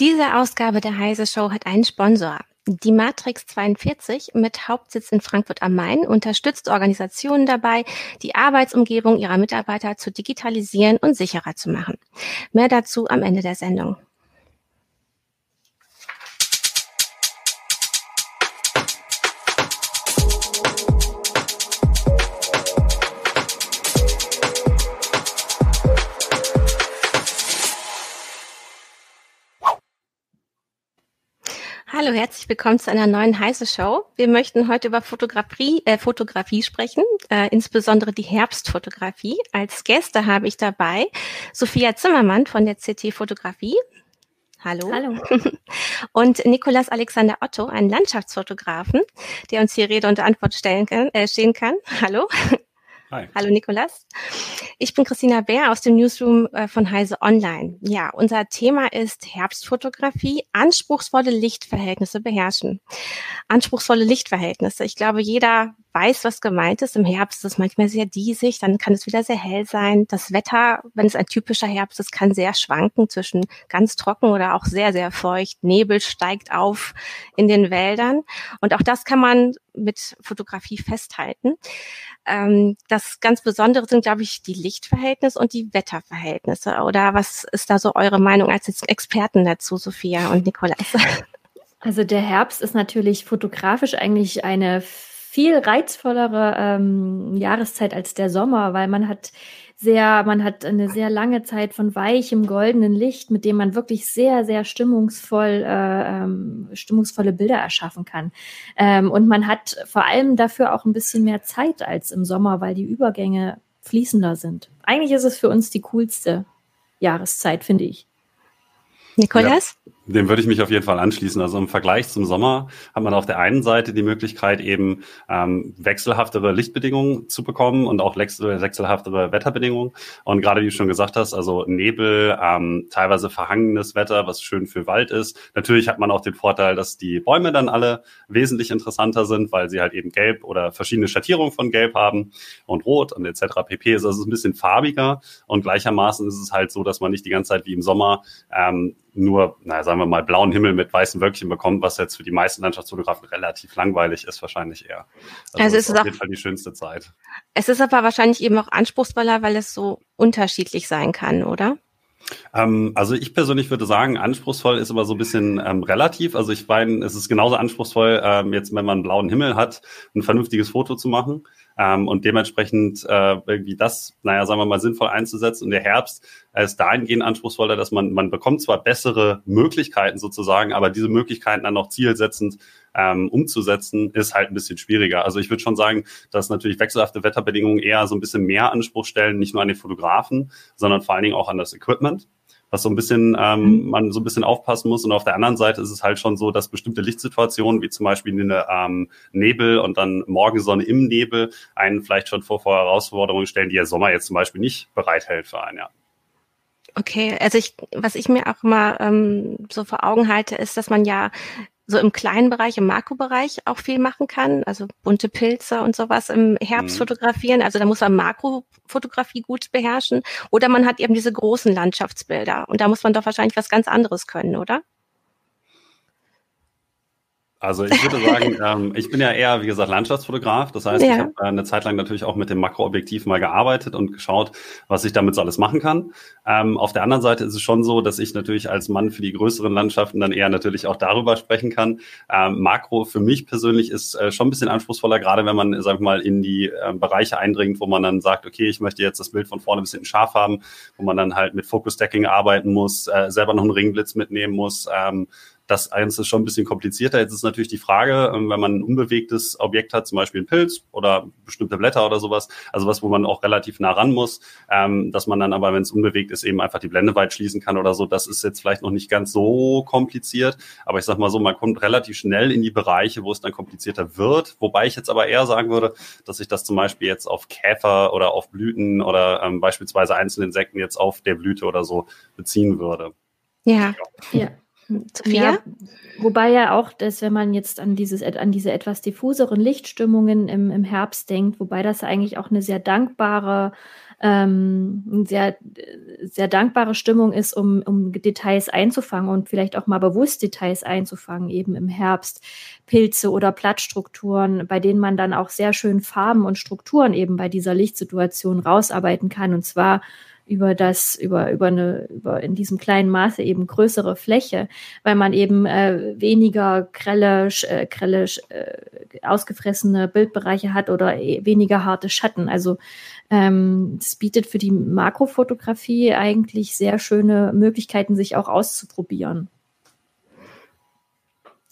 Diese Ausgabe der Heise Show hat einen Sponsor. Die Matrix 42 mit Hauptsitz in Frankfurt am Main unterstützt Organisationen dabei, die Arbeitsumgebung ihrer Mitarbeiter zu digitalisieren und sicherer zu machen. Mehr dazu am Ende der Sendung. Hallo, herzlich willkommen zu einer neuen Heiße Show. Wir möchten heute über Fotografie, äh, Fotografie sprechen, äh, insbesondere die Herbstfotografie. Als Gäste habe ich dabei Sophia Zimmermann von der CT Fotografie. Hallo. Hallo. Und Nikolas Alexander Otto, einen Landschaftsfotografen, der uns hier Rede und Antwort stellen kann, äh, stehen kann. Hallo. Hi. Hallo Nikolas. Ich bin Christina Bär aus dem Newsroom äh, von Heise Online. Ja, unser Thema ist Herbstfotografie, anspruchsvolle Lichtverhältnisse beherrschen. Anspruchsvolle Lichtverhältnisse. Ich glaube, jeder weiß, was gemeint ist. Im Herbst ist es manchmal sehr diesig, dann kann es wieder sehr hell sein. Das Wetter, wenn es ein typischer Herbst ist, kann sehr schwanken zwischen ganz trocken oder auch sehr, sehr feucht. Nebel steigt auf in den Wäldern. Und auch das kann man mit Fotografie festhalten. Ähm, das ganz Besondere sind, glaube ich, die Lichtverhältnisse und die Wetterverhältnisse. Oder was ist da so eure Meinung als Experten dazu, Sophia und Nikolas? Also der Herbst ist natürlich fotografisch eigentlich eine viel reizvollere ähm, Jahreszeit als der Sommer, weil man hat sehr, man hat eine sehr lange Zeit von weichem goldenen Licht, mit dem man wirklich sehr, sehr stimmungsvoll, äh, ähm, stimmungsvolle Bilder erschaffen kann. Ähm, und man hat vor allem dafür auch ein bisschen mehr Zeit als im Sommer, weil die Übergänge fließender sind. Eigentlich ist es für uns die coolste Jahreszeit, finde ich. Nikolas? Ja. Dem würde ich mich auf jeden Fall anschließen. Also im Vergleich zum Sommer hat man auf der einen Seite die Möglichkeit, eben ähm, wechselhaftere Lichtbedingungen zu bekommen und auch wechselhaftere Wetterbedingungen. Und gerade wie du schon gesagt hast, also Nebel, ähm, teilweise verhangenes Wetter, was schön für Wald ist. Natürlich hat man auch den Vorteil, dass die Bäume dann alle wesentlich interessanter sind, weil sie halt eben gelb oder verschiedene Schattierungen von gelb haben und rot und etc. pp. Also es ist ein bisschen farbiger und gleichermaßen ist es halt so, dass man nicht die ganze Zeit wie im Sommer ähm, nur, na, sagen wir mal, blauen Himmel mit weißen Wölkchen bekommt, was jetzt für die meisten Landschaftsfotografen relativ langweilig ist, wahrscheinlich eher. Also, also ist es auf jeden Fall die schönste Zeit. Es ist aber wahrscheinlich eben auch anspruchsvoller, weil es so unterschiedlich sein kann, oder? Ähm, also ich persönlich würde sagen, anspruchsvoll ist aber so ein bisschen ähm, relativ. Also ich meine, es ist genauso anspruchsvoll, ähm, jetzt wenn man einen blauen Himmel hat, ein vernünftiges Foto zu machen ähm, und dementsprechend äh, irgendwie das, naja, sagen wir mal, sinnvoll einzusetzen. Und der Herbst ist dahingehend anspruchsvoller, dass man, man bekommt zwar bessere Möglichkeiten sozusagen, aber diese Möglichkeiten dann auch zielsetzend ähm, umzusetzen, ist halt ein bisschen schwieriger. Also ich würde schon sagen, dass natürlich wechselhafte Wetterbedingungen eher so ein bisschen mehr Anspruch stellen, nicht nur an den Fotografen, sondern vor allen Dingen auch an das Equipment was so ein bisschen ähm, mhm. man so ein bisschen aufpassen muss. Und auf der anderen Seite ist es halt schon so, dass bestimmte Lichtsituationen, wie zum Beispiel eine ähm, Nebel und dann Morgensonne im Nebel, einen vielleicht schon vor, vor Herausforderungen stellen, die der Sommer jetzt zum Beispiel nicht bereithält für einen, ja. Okay, also ich, was ich mir auch mal ähm, so vor Augen halte, ist, dass man ja so im kleinen Bereich, im Makrobereich auch viel machen kann, also bunte Pilze und sowas im Herbst mhm. fotografieren. Also da muss man Makrofotografie gut beherrschen. Oder man hat eben diese großen Landschaftsbilder. Und da muss man doch wahrscheinlich was ganz anderes können, oder? Also ich würde sagen, ähm, ich bin ja eher, wie gesagt, Landschaftsfotograf. Das heißt, ja. ich habe äh, eine Zeit lang natürlich auch mit dem Makroobjektiv mal gearbeitet und geschaut, was ich damit so alles machen kann. Ähm, auf der anderen Seite ist es schon so, dass ich natürlich als Mann für die größeren Landschaften dann eher natürlich auch darüber sprechen kann. Ähm, Makro für mich persönlich ist äh, schon ein bisschen anspruchsvoller, gerade wenn man, sag ich mal, in die äh, Bereiche eindringt, wo man dann sagt, okay, ich möchte jetzt das Bild von vorne bis hinten scharf haben, wo man dann halt mit Focus Stacking arbeiten muss, äh, selber noch einen Ringblitz mitnehmen muss. Das eins ist schon ein bisschen komplizierter. Jetzt ist natürlich die Frage, ähm, wenn man ein unbewegtes Objekt hat, zum Beispiel ein Pilz oder bestimmte Blätter oder sowas, also was, wo man auch relativ nah ran muss, ähm, dass man dann aber, wenn es unbewegt ist, eben einfach die Blende weit schließen kann oder so. Das ist jetzt vielleicht noch nicht ganz so kompliziert, aber ich sag mal so, man kommt relativ schnell in die Bereiche, wo es dann komplizierter wird. Wobei ich jetzt aber eher sagen würde, dass ich das zum Beispiel jetzt auf Käfer oder auf Blüten oder ähm, beispielsweise einzelne Insekten jetzt auf der Blüte oder so beziehen würde. Ja, ja. Sophia? Ja, wobei ja auch, dass wenn man jetzt an, dieses, an diese etwas diffuseren Lichtstimmungen im, im Herbst denkt, wobei das eigentlich auch eine sehr dankbare ähm, sehr, sehr dankbare Stimmung ist, um, um Details einzufangen und vielleicht auch mal bewusst Details einzufangen, eben im Herbst. Pilze oder Blattstrukturen, bei denen man dann auch sehr schön Farben und Strukturen eben bei dieser Lichtsituation rausarbeiten kann. Und zwar über das, über, über eine, über in diesem kleinen Maße eben größere Fläche, weil man eben äh, weniger grelle, äh, grelle äh, ausgefressene Bildbereiche hat oder e, weniger harte Schatten. Also ähm, das bietet für die Makrofotografie eigentlich sehr schöne Möglichkeiten, sich auch auszuprobieren.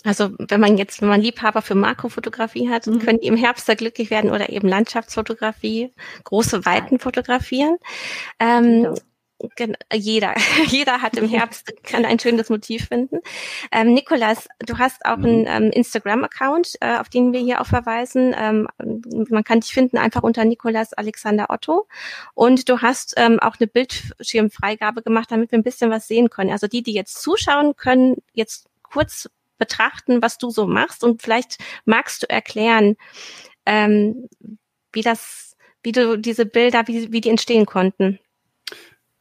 Also wenn man jetzt, wenn man Liebhaber für Makrofotografie hat, mhm. können die im Herbst da glücklich werden oder eben Landschaftsfotografie, große Weiten fotografieren. Ähm, jeder, jeder hat im Herbst kann ein schönes Motiv finden. Ähm, Nikolas, du hast auch mhm. einen ähm, Instagram-Account, äh, auf den wir hier auch verweisen. Ähm, man kann dich finden einfach unter Nikolas Alexander Otto. Und du hast ähm, auch eine Bildschirmfreigabe gemacht, damit wir ein bisschen was sehen können. Also die, die jetzt zuschauen, können jetzt kurz betrachten, was du so machst und vielleicht magst du erklären, ähm, wie das, wie du diese Bilder, wie, wie die entstehen konnten.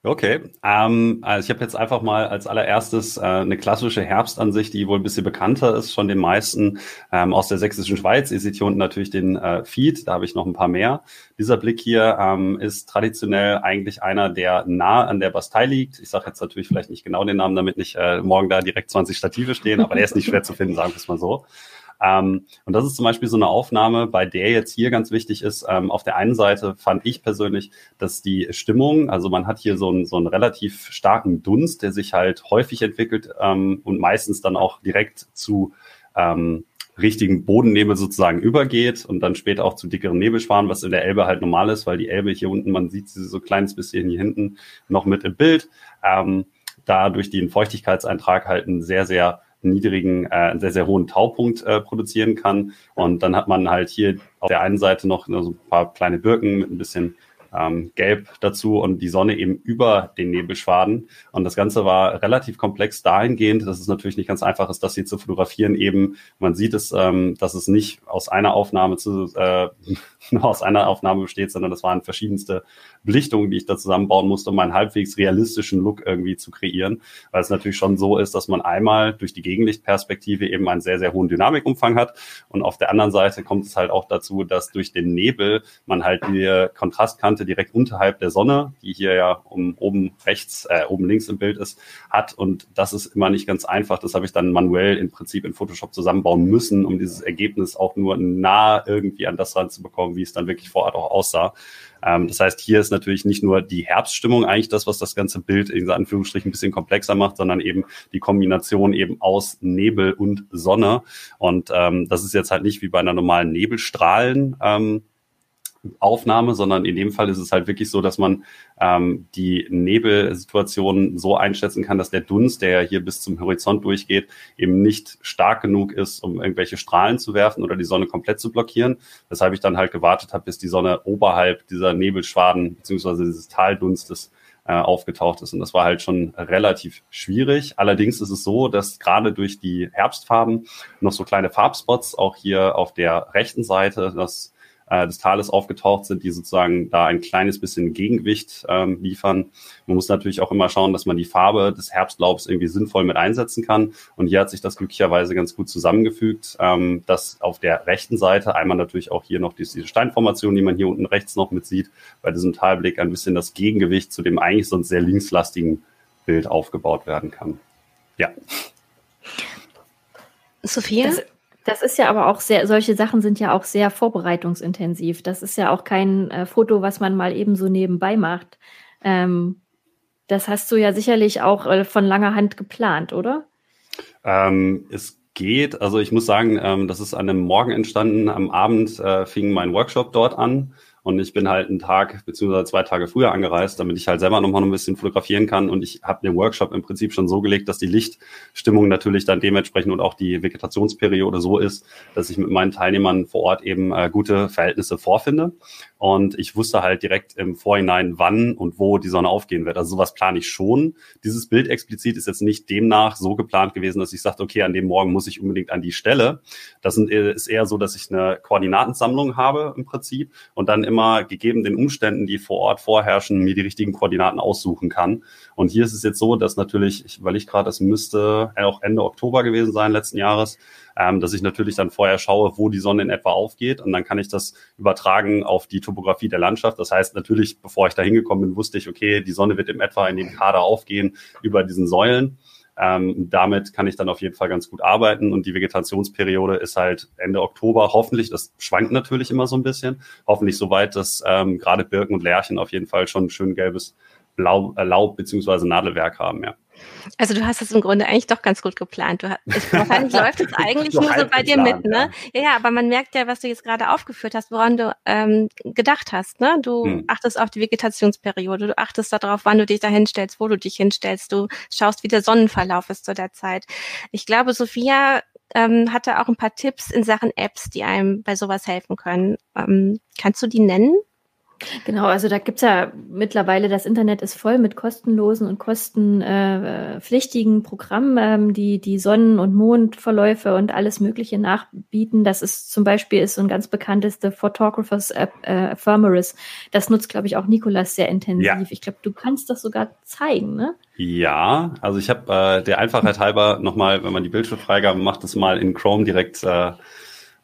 Okay, ähm, also ich habe jetzt einfach mal als allererstes äh, eine klassische Herbstansicht, die wohl ein bisschen bekannter ist von den meisten ähm, aus der sächsischen Schweiz. Ihr seht hier unten natürlich den äh, Feed, da habe ich noch ein paar mehr. Dieser Blick hier ähm, ist traditionell eigentlich einer, der nah an der Bastei liegt. Ich sage jetzt natürlich vielleicht nicht genau den Namen, damit nicht äh, morgen da direkt 20 Stative stehen, aber der ist nicht schwer zu finden, sagen wir es mal so. Ähm, und das ist zum Beispiel so eine Aufnahme, bei der jetzt hier ganz wichtig ist, ähm, auf der einen Seite fand ich persönlich, dass die Stimmung, also man hat hier so einen, so einen relativ starken Dunst, der sich halt häufig entwickelt ähm, und meistens dann auch direkt zu ähm, richtigen Bodennebel sozusagen übergeht und dann später auch zu dickeren Nebelschwanen, was in der Elbe halt normal ist, weil die Elbe hier unten, man sieht sie so kleines bisschen hier hinten noch mit im Bild, ähm, da durch den Feuchtigkeitseintrag halt ein sehr, sehr niedrigen, äh, sehr, sehr hohen Taupunkt äh, produzieren kann. Und dann hat man halt hier auf der einen Seite noch so ein paar kleine Birken mit ein bisschen ähm, Gelb dazu und die Sonne eben über den Nebelschwaden. Und das Ganze war relativ komplex dahingehend, dass es natürlich nicht ganz einfach ist, das hier zu fotografieren. Eben, man sieht es, ähm, dass es nicht aus einer Aufnahme zu, äh, nur aus einer Aufnahme besteht, sondern das waren verschiedenste Belichtungen, die ich da zusammenbauen musste, um einen halbwegs realistischen Look irgendwie zu kreieren. Weil es natürlich schon so ist, dass man einmal durch die Gegenlichtperspektive eben einen sehr, sehr hohen Dynamikumfang hat. Und auf der anderen Seite kommt es halt auch dazu, dass durch den Nebel man halt die Kontrastkante direkt unterhalb der Sonne, die hier ja um, oben rechts, äh, oben links im Bild ist, hat. Und das ist immer nicht ganz einfach. Das habe ich dann manuell im Prinzip in Photoshop zusammenbauen müssen, um dieses Ergebnis auch nur nah irgendwie an das ranzubekommen, wie es dann wirklich vor Ort auch aussah. Ähm, das heißt, hier ist natürlich nicht nur die Herbststimmung eigentlich das, was das ganze Bild in Anführungsstrichen ein bisschen komplexer macht, sondern eben die Kombination eben aus Nebel und Sonne. Und ähm, das ist jetzt halt nicht wie bei einer normalen Nebelstrahlen. Ähm, Aufnahme, sondern in dem Fall ist es halt wirklich so, dass man ähm, die Nebelsituation so einschätzen kann, dass der Dunst, der hier bis zum Horizont durchgeht, eben nicht stark genug ist, um irgendwelche Strahlen zu werfen oder die Sonne komplett zu blockieren. Weshalb ich dann halt gewartet habe, bis die Sonne oberhalb dieser Nebelschwaden beziehungsweise dieses Taldunstes äh, aufgetaucht ist. Und das war halt schon relativ schwierig. Allerdings ist es so, dass gerade durch die Herbstfarben noch so kleine Farbspots auch hier auf der rechten Seite, das äh, des Tales aufgetaucht sind, die sozusagen da ein kleines bisschen Gegengewicht ähm, liefern. Man muss natürlich auch immer schauen, dass man die Farbe des Herbstlaubs irgendwie sinnvoll mit einsetzen kann. Und hier hat sich das glücklicherweise ganz gut zusammengefügt, ähm, dass auf der rechten Seite einmal natürlich auch hier noch diese Steinformation, die man hier unten rechts noch mit sieht, bei diesem Talblick ein bisschen das Gegengewicht zu dem eigentlich sonst sehr linkslastigen Bild aufgebaut werden kann. Ja. Sophia? Das das ist ja aber auch sehr, solche Sachen sind ja auch sehr vorbereitungsintensiv. Das ist ja auch kein äh, Foto, was man mal eben so nebenbei macht. Ähm, das hast du ja sicherlich auch äh, von langer Hand geplant, oder? Ähm, es geht. Also ich muss sagen, ähm, das ist an einem Morgen entstanden. Am Abend äh, fing mein Workshop dort an. Und ich bin halt einen Tag beziehungsweise zwei Tage früher angereist, damit ich halt selber nochmal ein bisschen fotografieren kann. Und ich habe den Workshop im Prinzip schon so gelegt, dass die Lichtstimmung natürlich dann dementsprechend und auch die Vegetationsperiode so ist, dass ich mit meinen Teilnehmern vor Ort eben äh, gute Verhältnisse vorfinde. Und ich wusste halt direkt im Vorhinein, wann und wo die Sonne aufgehen wird. Also sowas plane ich schon. Dieses Bild explizit ist jetzt nicht demnach so geplant gewesen, dass ich sagte, okay, an dem Morgen muss ich unbedingt an die Stelle. Das ist eher so, dass ich eine Koordinatensammlung habe im Prinzip und dann immer immer gegeben den Umständen, die vor Ort vorherrschen, mir die richtigen Koordinaten aussuchen kann. Und hier ist es jetzt so, dass natürlich, ich überlege gerade, es müsste auch Ende Oktober gewesen sein letzten Jahres, ähm, dass ich natürlich dann vorher schaue, wo die Sonne in etwa aufgeht und dann kann ich das übertragen auf die Topografie der Landschaft. Das heißt natürlich, bevor ich da hingekommen bin, wusste ich, okay, die Sonne wird in etwa in dem Kader aufgehen über diesen Säulen. Ähm, damit kann ich dann auf jeden Fall ganz gut arbeiten und die Vegetationsperiode ist halt Ende Oktober hoffentlich, das schwankt natürlich immer so ein bisschen, hoffentlich so weit, dass ähm, gerade Birken und Lärchen auf jeden Fall schon ein schön gelbes Blau, äh, Laub beziehungsweise Nadelwerk haben, ja. Also du hast es im Grunde eigentlich doch ganz gut geplant. Du, ich, wahrscheinlich läuft es eigentlich nur so bei dir mit, ne? Ja. ja. aber man merkt ja, was du jetzt gerade aufgeführt hast, woran du ähm, gedacht hast. Ne? Du hm. achtest auf die Vegetationsperiode, du achtest darauf, wann du dich da hinstellst, wo du dich hinstellst, du schaust, wie der Sonnenverlauf ist zu der Zeit. Ich glaube, Sophia ähm, hatte auch ein paar Tipps in Sachen Apps, die einem bei sowas helfen können. Ähm, kannst du die nennen? Genau, also da gibt's ja mittlerweile, das Internet ist voll mit kostenlosen und kostenpflichtigen Programmen, ähm, die die Sonnen- und Mondverläufe und alles Mögliche nachbieten. Das ist zum Beispiel ist so ein ganz bekanntes The Photographer's App, äh, Ephemeris. Das nutzt, glaube ich, auch Nikolas sehr intensiv. Ja. Ich glaube, du kannst das sogar zeigen, ne? Ja, also ich habe äh, der Einfachheit halber nochmal, wenn man die Bildschirmfreigabe macht, das mal in Chrome direkt äh,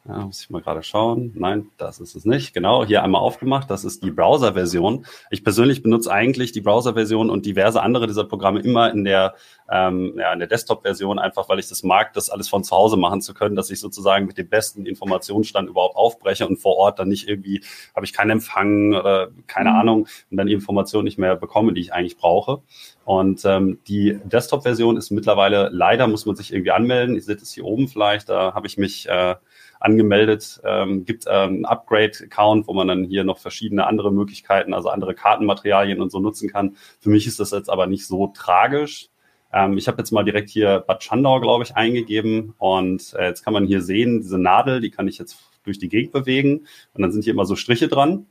ja, muss ich mal gerade schauen. Nein, das ist es nicht. Genau, hier einmal aufgemacht. Das ist die Browser-Version. Ich persönlich benutze eigentlich die Browser-Version und diverse andere dieser Programme immer in der, ähm, ja, in der Desktop-Version, einfach weil ich das mag, das alles von zu Hause machen zu können, dass ich sozusagen mit dem besten Informationsstand überhaupt aufbreche und vor Ort dann nicht irgendwie, habe ich keinen Empfang oder keine mhm. Ahnung und dann die Informationen nicht mehr bekomme, die ich eigentlich brauche. Und ähm, die Desktop-Version ist mittlerweile, leider muss man sich irgendwie anmelden. Ihr seht es hier oben vielleicht, da habe ich mich äh, angemeldet. Ähm, gibt ähm, Upgrade-Account, wo man dann hier noch verschiedene andere Möglichkeiten, also andere Kartenmaterialien und so nutzen kann. Für mich ist das jetzt aber nicht so tragisch. Ähm, ich habe jetzt mal direkt hier Bad Schandau, glaube ich, eingegeben und äh, jetzt kann man hier sehen, diese Nadel, die kann ich jetzt durch die Gegend bewegen und dann sind hier immer so Striche dran.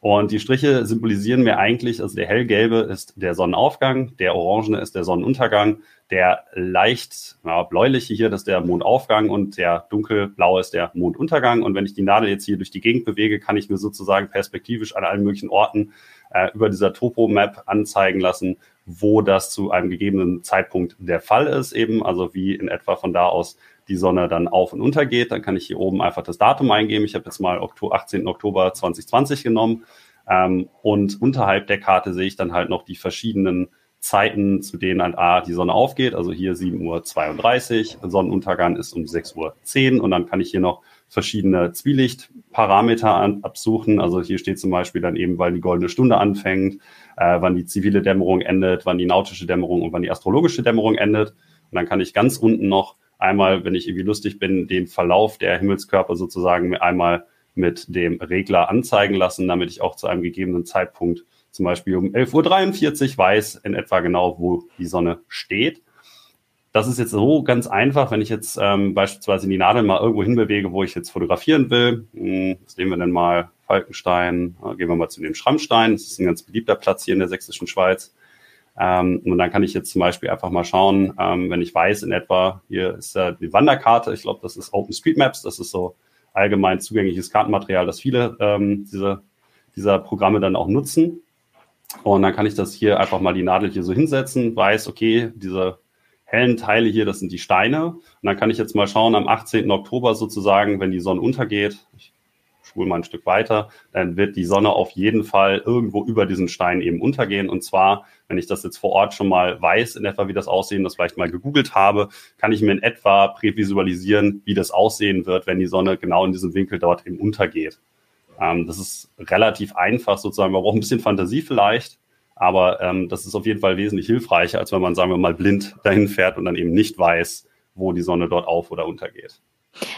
Und die Striche symbolisieren mir eigentlich, also der hellgelbe ist der Sonnenaufgang, der orangene ist der Sonnenuntergang, der leicht ja, bläuliche hier, das ist der Mondaufgang und der dunkelblaue ist der Monduntergang. Und wenn ich die Nadel jetzt hier durch die Gegend bewege, kann ich mir sozusagen perspektivisch an allen möglichen Orten äh, über dieser Topo-Map anzeigen lassen, wo das zu einem gegebenen Zeitpunkt der Fall ist eben, also wie in etwa von da aus die Sonne dann auf und unter geht. Dann kann ich hier oben einfach das Datum eingeben. Ich habe jetzt mal 18. Oktober 2020 genommen. Ähm, und unterhalb der Karte sehe ich dann halt noch die verschiedenen Zeiten, zu denen halt A, die Sonne aufgeht. Also hier 7.32 Uhr, Sonnenuntergang ist um 6.10 Uhr und dann kann ich hier noch verschiedene Zwielichtparameter absuchen. Also hier steht zum Beispiel dann eben, weil die goldene Stunde anfängt, äh, wann die zivile Dämmerung endet, wann die nautische Dämmerung und wann die astrologische Dämmerung endet. Und dann kann ich ganz unten noch einmal, wenn ich irgendwie lustig bin, den Verlauf der Himmelskörper sozusagen einmal mit dem Regler anzeigen lassen, damit ich auch zu einem gegebenen Zeitpunkt zum Beispiel um 11.43 Uhr weiß in etwa genau, wo die Sonne steht. Das ist jetzt so ganz einfach, wenn ich jetzt ähm, beispielsweise die Nadel mal irgendwo hinbewege, wo ich jetzt fotografieren will. Hm, was nehmen wir denn mal? Falkenstein. Gehen wir mal zu dem Schrammstein. Das ist ein ganz beliebter Platz hier in der sächsischen Schweiz. Ähm, und dann kann ich jetzt zum Beispiel einfach mal schauen, ähm, wenn ich weiß in etwa, hier ist äh, die Wanderkarte, ich glaube, das ist OpenStreetMaps, das ist so allgemein zugängliches Kartenmaterial, das viele ähm, diese, dieser Programme dann auch nutzen. Und dann kann ich das hier einfach mal die Nadel hier so hinsetzen, weiß, okay, diese hellen Teile hier, das sind die Steine. Und dann kann ich jetzt mal schauen, am 18. Oktober sozusagen, wenn die Sonne untergeht, ich spule mal ein Stück weiter, dann wird die Sonne auf jeden Fall irgendwo über diesen Stein eben untergehen. Und zwar, wenn ich das jetzt vor Ort schon mal weiß, in etwa wie das aussehen, das vielleicht mal gegoogelt habe, kann ich mir in etwa prävisualisieren, wie das aussehen wird, wenn die Sonne genau in diesem Winkel dort eben untergeht. Ähm, das ist relativ einfach sozusagen. Man braucht ein bisschen Fantasie vielleicht, aber ähm, das ist auf jeden Fall wesentlich hilfreicher, als wenn man, sagen wir mal, blind dahin fährt und dann eben nicht weiß, wo die Sonne dort auf oder untergeht.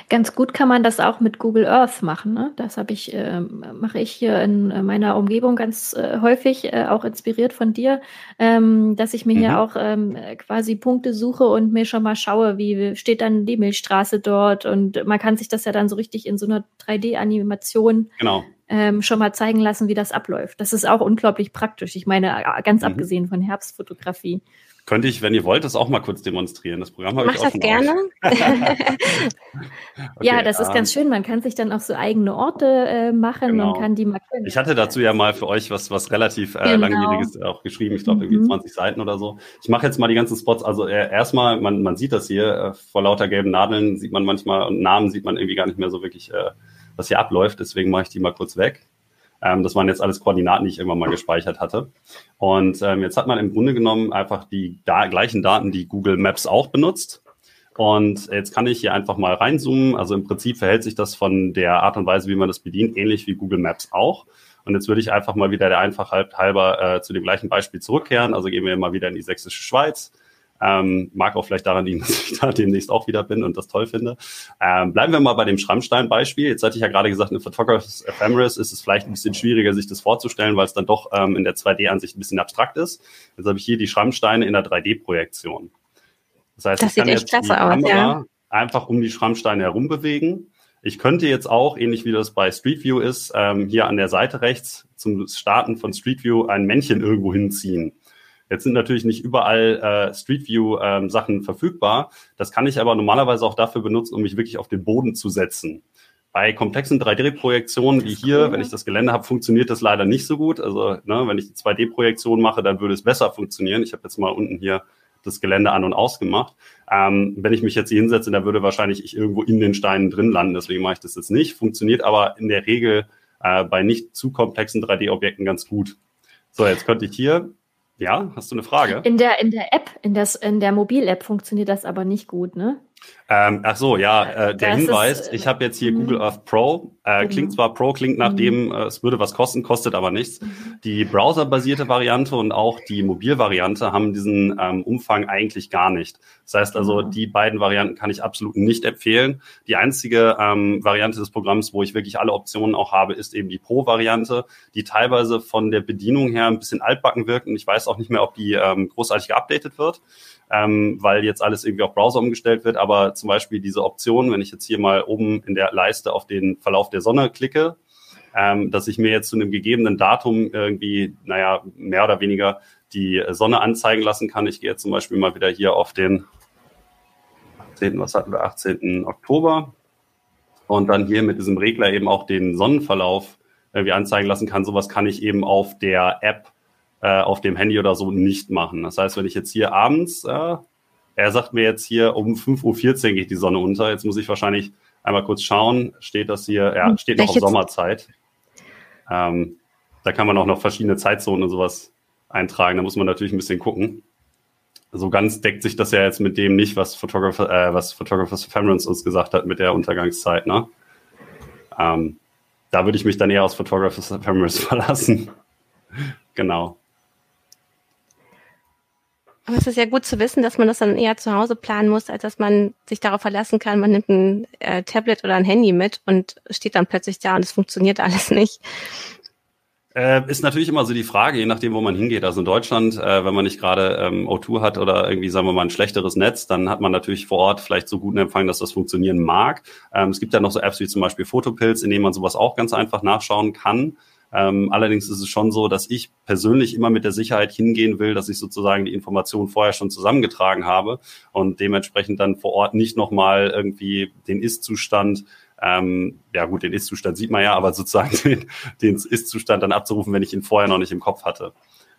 Ganz gut kann man das auch mit Google Earth machen. Ne? Das habe ich, äh, mache ich hier in meiner Umgebung ganz äh, häufig, äh, auch inspiriert von dir, ähm, dass ich mir mhm. hier auch ähm, quasi Punkte suche und mir schon mal schaue, wie steht dann die Milchstraße dort. Und man kann sich das ja dann so richtig in so einer 3D-Animation genau. ähm, schon mal zeigen lassen, wie das abläuft. Das ist auch unglaublich praktisch. Ich meine, äh, ganz mhm. abgesehen von Herbstfotografie. Könnte ich, wenn ihr wollt, das auch mal kurz demonstrieren. Das Programm habe ich auch das gerne. okay, ja, das ist ganz ähm, schön. Man kann sich dann auch so eigene Orte äh, machen genau. und kann die markieren. Ich hatte dazu ja mal für euch was, was relativ äh, genau. langwieriges auch geschrieben. Ich glaube, irgendwie mhm. 20 Seiten oder so. Ich mache jetzt mal die ganzen Spots. Also äh, erstmal, man, man sieht das hier, äh, vor lauter gelben Nadeln sieht man manchmal und Namen sieht man irgendwie gar nicht mehr so wirklich, äh, was hier abläuft. Deswegen mache ich die mal kurz weg. Ähm, das waren jetzt alles Koordinaten, die ich irgendwann mal gespeichert hatte. Und ähm, jetzt hat man im Grunde genommen einfach die da gleichen Daten, die Google Maps auch benutzt. Und jetzt kann ich hier einfach mal reinzoomen. Also im Prinzip verhält sich das von der Art und Weise, wie man das bedient, ähnlich wie Google Maps auch. Und jetzt würde ich einfach mal wieder der Einfachheit halber äh, zu dem gleichen Beispiel zurückkehren. Also gehen wir mal wieder in die sächsische Schweiz. Ähm, mag auch vielleicht daran liegen, dass ich da demnächst auch wieder bin und das toll finde. Ähm, bleiben wir mal bei dem Schrammstein-Beispiel. Jetzt hatte ich ja gerade gesagt, in Photographers Ephemeris ist es vielleicht ein bisschen schwieriger, sich das vorzustellen, weil es dann doch ähm, in der 2D-Ansicht ein bisschen abstrakt ist. Jetzt habe ich hier die Schrammsteine in der 3D-Projektion. Das heißt, das ich kann jetzt die Kamera aus, ja. einfach um die Schrammsteine herum bewegen. Ich könnte jetzt auch, ähnlich wie das bei Street View ist, ähm, hier an der Seite rechts zum Starten von Street View ein Männchen irgendwo hinziehen. Jetzt sind natürlich nicht überall äh, Street View ähm, Sachen verfügbar. Das kann ich aber normalerweise auch dafür benutzen, um mich wirklich auf den Boden zu setzen. Bei komplexen 3D-Projektionen wie hier, wenn ich das Gelände habe, funktioniert das leider nicht so gut. Also ne, wenn ich die 2D-Projektion mache, dann würde es besser funktionieren. Ich habe jetzt mal unten hier das Gelände an und ausgemacht. Ähm, wenn ich mich jetzt hier hinsetze, dann würde wahrscheinlich ich irgendwo in den Steinen drin landen. Deswegen mache ich das jetzt nicht. Funktioniert aber in der Regel äh, bei nicht zu komplexen 3D-Objekten ganz gut. So, jetzt könnte ich hier ja, hast du eine Frage? In der, in der App, in, das, in der Mobil-App funktioniert das aber nicht gut, ne? Ähm, ach so, ja, äh, der das Hinweis, ist, ich habe jetzt hier Google mhm. Earth Pro. Äh, genau. Klingt zwar Pro, klingt nach mhm. dem, äh, es würde was kosten, kostet aber nichts. Mhm. Die browserbasierte Variante und auch die Mobilvariante haben diesen ähm, Umfang eigentlich gar nicht. Das heißt also, mhm. die beiden Varianten kann ich absolut nicht empfehlen. Die einzige ähm, Variante des Programms, wo ich wirklich alle Optionen auch habe, ist eben die Pro-Variante, die teilweise von der Bedienung her ein bisschen altbacken wirkt und ich weiß auch nicht mehr, ob die ähm, großartig geupdatet wird ähm, weil jetzt alles irgendwie auf Browser umgestellt wird. Aber zum Beispiel diese Option, wenn ich jetzt hier mal oben in der Leiste auf den Verlauf der Sonne klicke, ähm, dass ich mir jetzt zu einem gegebenen Datum irgendwie, naja, mehr oder weniger die Sonne anzeigen lassen kann. Ich gehe jetzt zum Beispiel mal wieder hier auf den 18. was hatten wir, 18. Oktober und dann hier mit diesem Regler eben auch den Sonnenverlauf irgendwie anzeigen lassen kann. Sowas kann ich eben auf der App äh, auf dem Handy oder so nicht machen. Das heißt, wenn ich jetzt hier abends, äh, er sagt mir jetzt hier um 5.14 Uhr geht die Sonne unter, jetzt muss ich wahrscheinlich einmal kurz schauen, steht das hier, ja, hm, steht noch auf Sommerzeit. Ähm, da kann man auch noch verschiedene Zeitzonen und sowas eintragen, da muss man natürlich ein bisschen gucken. So ganz deckt sich das ja jetzt mit dem nicht, was Photographer, äh, was Photographers Ephemerance uns gesagt hat mit der Untergangszeit, ne? Ähm, da würde ich mich dann eher aus Photographers Ephemerance verlassen. genau. Aber es ist ja gut zu wissen, dass man das dann eher zu Hause planen muss, als dass man sich darauf verlassen kann, man nimmt ein äh, Tablet oder ein Handy mit und steht dann plötzlich da und es funktioniert alles nicht. Äh, ist natürlich immer so die Frage, je nachdem, wo man hingeht. Also in Deutschland, äh, wenn man nicht gerade ähm, O2 hat oder irgendwie, sagen wir mal, ein schlechteres Netz, dann hat man natürlich vor Ort vielleicht so guten Empfang, dass das funktionieren mag. Ähm, es gibt ja noch so Apps wie zum Beispiel Photopilz, in denen man sowas auch ganz einfach nachschauen kann. Ähm, allerdings ist es schon so, dass ich persönlich immer mit der Sicherheit hingehen will, dass ich sozusagen die Informationen vorher schon zusammengetragen habe und dementsprechend dann vor Ort nicht nochmal irgendwie den Ist-Zustand ähm, ja gut, den Ist-Zustand sieht man ja, aber sozusagen den, den Ist-Zustand dann abzurufen, wenn ich ihn vorher noch nicht im Kopf hatte.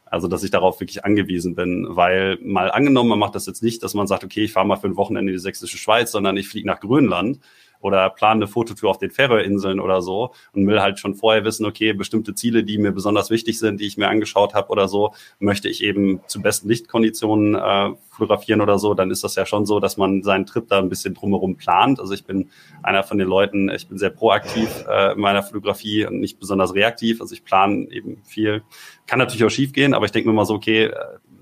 Also, dass ich darauf wirklich angewiesen bin, weil mal angenommen, man macht das jetzt nicht, dass man sagt, okay, ich fahre mal für ein Wochenende in die sächsische Schweiz, sondern ich fliege nach Grönland oder plane eine Fototour auf den Färöerinseln oder so und will halt schon vorher wissen, okay, bestimmte Ziele, die mir besonders wichtig sind, die ich mir angeschaut habe oder so, möchte ich eben zu besten Lichtkonditionen äh, fotografieren oder so, dann ist das ja schon so, dass man seinen Trip da ein bisschen drumherum plant. Also ich bin einer von den Leuten, ich bin sehr proaktiv äh, in meiner Fotografie und nicht besonders reaktiv. Also ich plane eben viel. Kann natürlich auch schief gehen, aber ich denke mir mal so, okay, äh,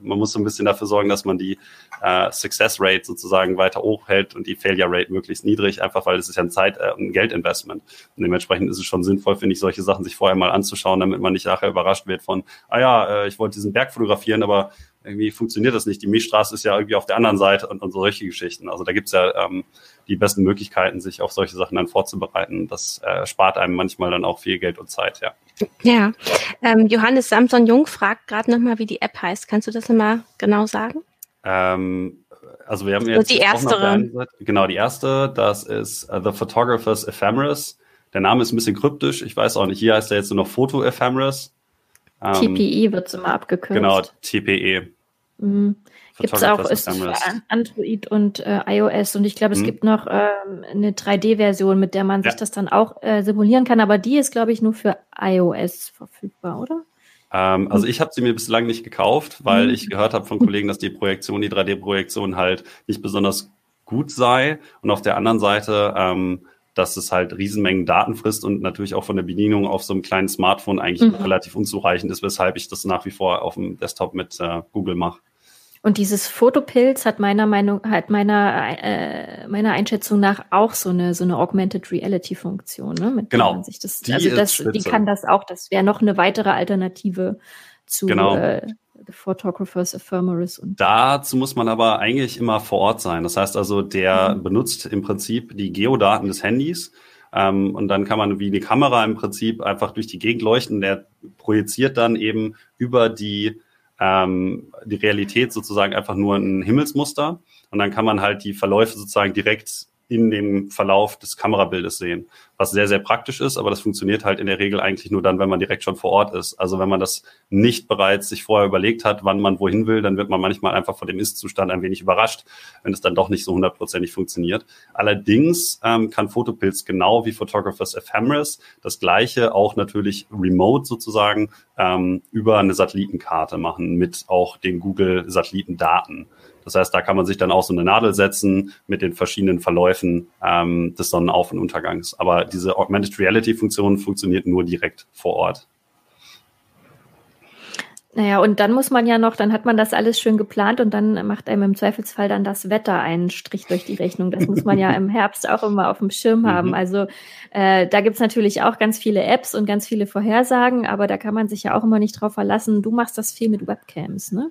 man muss so ein bisschen dafür sorgen, dass man die äh, Success Rate sozusagen weiter hoch hält und die Failure Rate möglichst niedrig, einfach weil es ist ja ein Zeit- äh, ein Geldinvestment. Und dementsprechend ist es schon sinnvoll, finde ich, solche Sachen sich vorher mal anzuschauen, damit man nicht nachher überrascht wird von, ah ja, äh, ich wollte diesen Berg fotografieren, aber irgendwie funktioniert das nicht. Die Milchstraße ist ja irgendwie auf der anderen Seite und, und solche Geschichten. Also da gibt's ja ähm, die besten Möglichkeiten, sich auf solche Sachen dann vorzubereiten. Das äh, spart einem manchmal dann auch viel Geld und Zeit, ja. Ja, ähm, Johannes Samson Jung fragt gerade nochmal, wie die App heißt. Kannst du das nochmal genau sagen? Ähm, also wir haben jetzt die erste. Genau, die erste, das ist uh, The Photographer's Ephemeris. Der Name ist ein bisschen kryptisch, ich weiß auch nicht. Hier heißt er jetzt nur noch Photo Ephemeris. Ähm, TPE wird es immer abgekürzt. Genau, TPE. Mhm. Gibt es auch ist für Android und äh, iOS und ich glaube, es mhm. gibt noch ähm, eine 3D-Version, mit der man ja. sich das dann auch äh, simulieren kann, aber die ist, glaube ich, nur für iOS verfügbar, oder? Ähm, also ich habe sie mir bislang nicht gekauft, weil mhm. ich gehört habe von Kollegen, dass die Projektion, die 3D-Projektion halt nicht besonders gut sei. Und auf der anderen Seite, ähm, dass es halt Riesenmengen Daten frisst und natürlich auch von der Bedienung auf so einem kleinen Smartphone eigentlich mhm. relativ unzureichend ist, weshalb ich das nach wie vor auf dem Desktop mit äh, Google mache. Und dieses Fotopilz hat meiner Meinung, hat meiner, äh, meiner Einschätzung nach auch so eine, so eine Augmented Reality Funktion, ne? Mit genau. sich das, die also das, die kann das auch. Das wäre noch eine weitere Alternative zu genau. äh, The Photographer's Ephemeris. Und Dazu muss man aber eigentlich immer vor Ort sein. Das heißt also, der mhm. benutzt im Prinzip die Geodaten des Handys. Ähm, und dann kann man wie eine Kamera im Prinzip einfach durch die Gegend leuchten. Der projiziert dann eben über die ähm, die Realität sozusagen einfach nur ein Himmelsmuster. Und dann kann man halt die Verläufe sozusagen direkt in dem Verlauf des Kamerabildes sehen, was sehr, sehr praktisch ist, aber das funktioniert halt in der Regel eigentlich nur dann, wenn man direkt schon vor Ort ist. Also wenn man das nicht bereits sich vorher überlegt hat, wann man wohin will, dann wird man manchmal einfach von dem Ist-Zustand ein wenig überrascht, wenn es dann doch nicht so hundertprozentig funktioniert. Allerdings ähm, kann Photopilz genau wie Photographers Ephemeris das gleiche auch natürlich remote sozusagen ähm, über eine Satellitenkarte machen mit auch den Google-Satellitendaten. Das heißt, da kann man sich dann auch so eine Nadel setzen mit den verschiedenen Verläufen ähm, des Sonnenauf- und Untergangs. Aber diese Augmented Reality-Funktion funktioniert nur direkt vor Ort. Naja, und dann muss man ja noch, dann hat man das alles schön geplant und dann macht einem im Zweifelsfall dann das Wetter einen Strich durch die Rechnung. Das muss man ja im Herbst auch immer auf dem Schirm mhm. haben. Also äh, da gibt's natürlich auch ganz viele Apps und ganz viele Vorhersagen, aber da kann man sich ja auch immer nicht drauf verlassen. Du machst das viel mit Webcams, ne?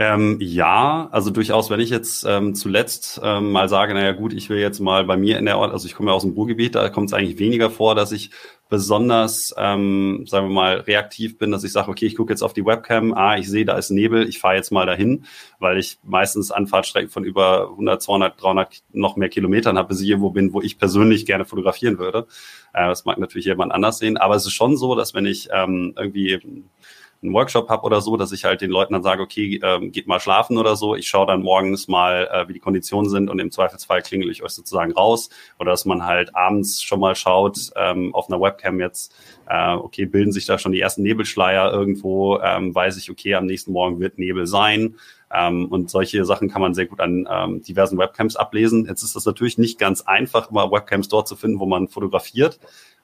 Ähm, ja, also durchaus, wenn ich jetzt ähm, zuletzt ähm, mal sage, naja gut, ich will jetzt mal bei mir in der Ort, also ich komme ja aus dem Ruhrgebiet, da kommt es eigentlich weniger vor, dass ich besonders, ähm, sagen wir mal, reaktiv bin, dass ich sage, okay, ich gucke jetzt auf die Webcam, ah, ich sehe, da ist Nebel, ich fahre jetzt mal dahin, weil ich meistens Anfahrtstrecken von über 100, 200, 300 noch mehr Kilometern habe, bis ich irgendwo bin, wo ich persönlich gerne fotografieren würde. Äh, das mag natürlich jemand anders sehen, aber es ist schon so, dass wenn ich ähm, irgendwie einen Workshop habe oder so, dass ich halt den Leuten dann sage, okay, ähm, geht mal schlafen oder so. Ich schaue dann morgens mal, äh, wie die Konditionen sind und im Zweifelsfall klingel ich euch sozusagen raus. Oder dass man halt abends schon mal schaut, ähm, auf einer Webcam jetzt, äh, okay, bilden sich da schon die ersten Nebelschleier irgendwo, ähm, weiß ich, okay, am nächsten Morgen wird Nebel sein. Ähm, und solche Sachen kann man sehr gut an ähm, diversen Webcams ablesen. Jetzt ist das natürlich nicht ganz einfach, immer Webcams dort zu finden, wo man fotografiert.